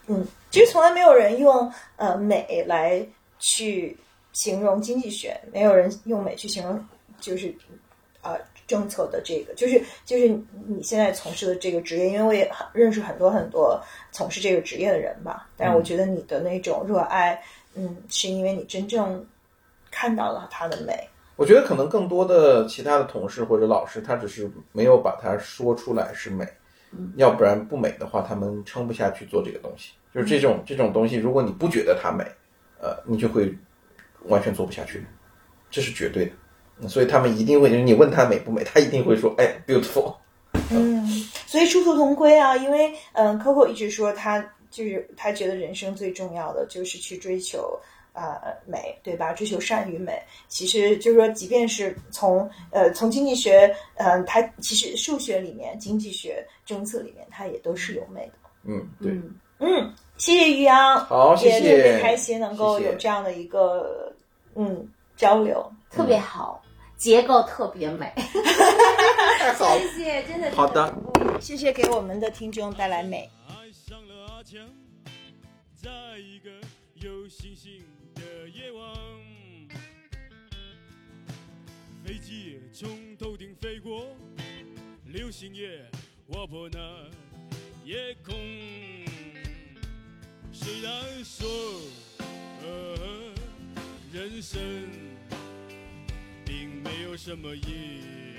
嗯，其实从来没有人用呃美来去形容经济学，没有人用美去形容，就是呃。政策的这个，就是就是你现在从事的这个职业，因为我也很认识很多很多从事这个职业的人吧。但是我觉得你的那种热爱，嗯，是因为你真正看到了它的美。我觉得可能更多的其他的同事或者老师，他只是没有把它说出来是美，要不然不美的话，他们撑不下去做这个东西。就是这种这种东西，如果你不觉得它美，呃，你就会完全做不下去，这是绝对的。所以他们一定会，就是你问他美不美，他一定会说，哎，beautiful。嗯，所以殊途同归啊，因为嗯，Coco 一直说他就是他觉得人生最重要的就是去追求啊、呃美，对吧？追求善与美。其实就是说，即便是从呃从经济学，嗯、它其实数学里面、经济学政策里面，它也都是有美的。嗯，对，嗯，嗯，谢谢于洋，好，谢也特别，开心能够谢谢有这样的一个嗯交流。特别好，结构特别美。好谢谢，真的好的。谢谢给我们的听众带来美。爱上了阿强，在一个有星星的夜晚，飞机从头顶飞过，流星也划破那夜空。虽然说，呃，人生并没有什么意义，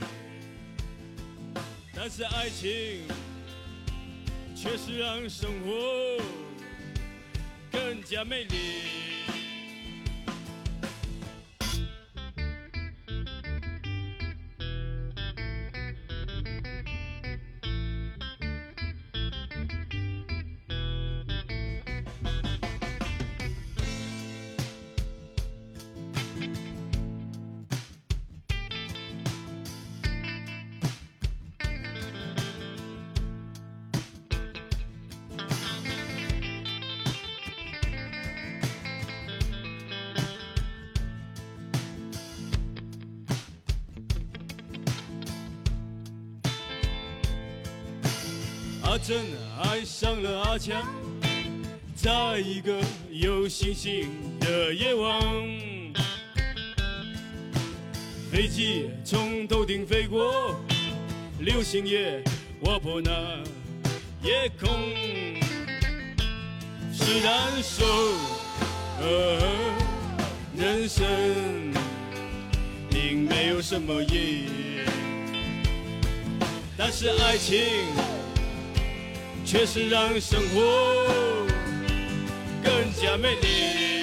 但是爱情。确实让生活更加美丽。真爱上了阿强，在一个有星星的夜晚，飞机从头顶飞过，流星也划破那夜空。虽然说，人生并没有什么意义，但是爱情。确实让生活更加美丽。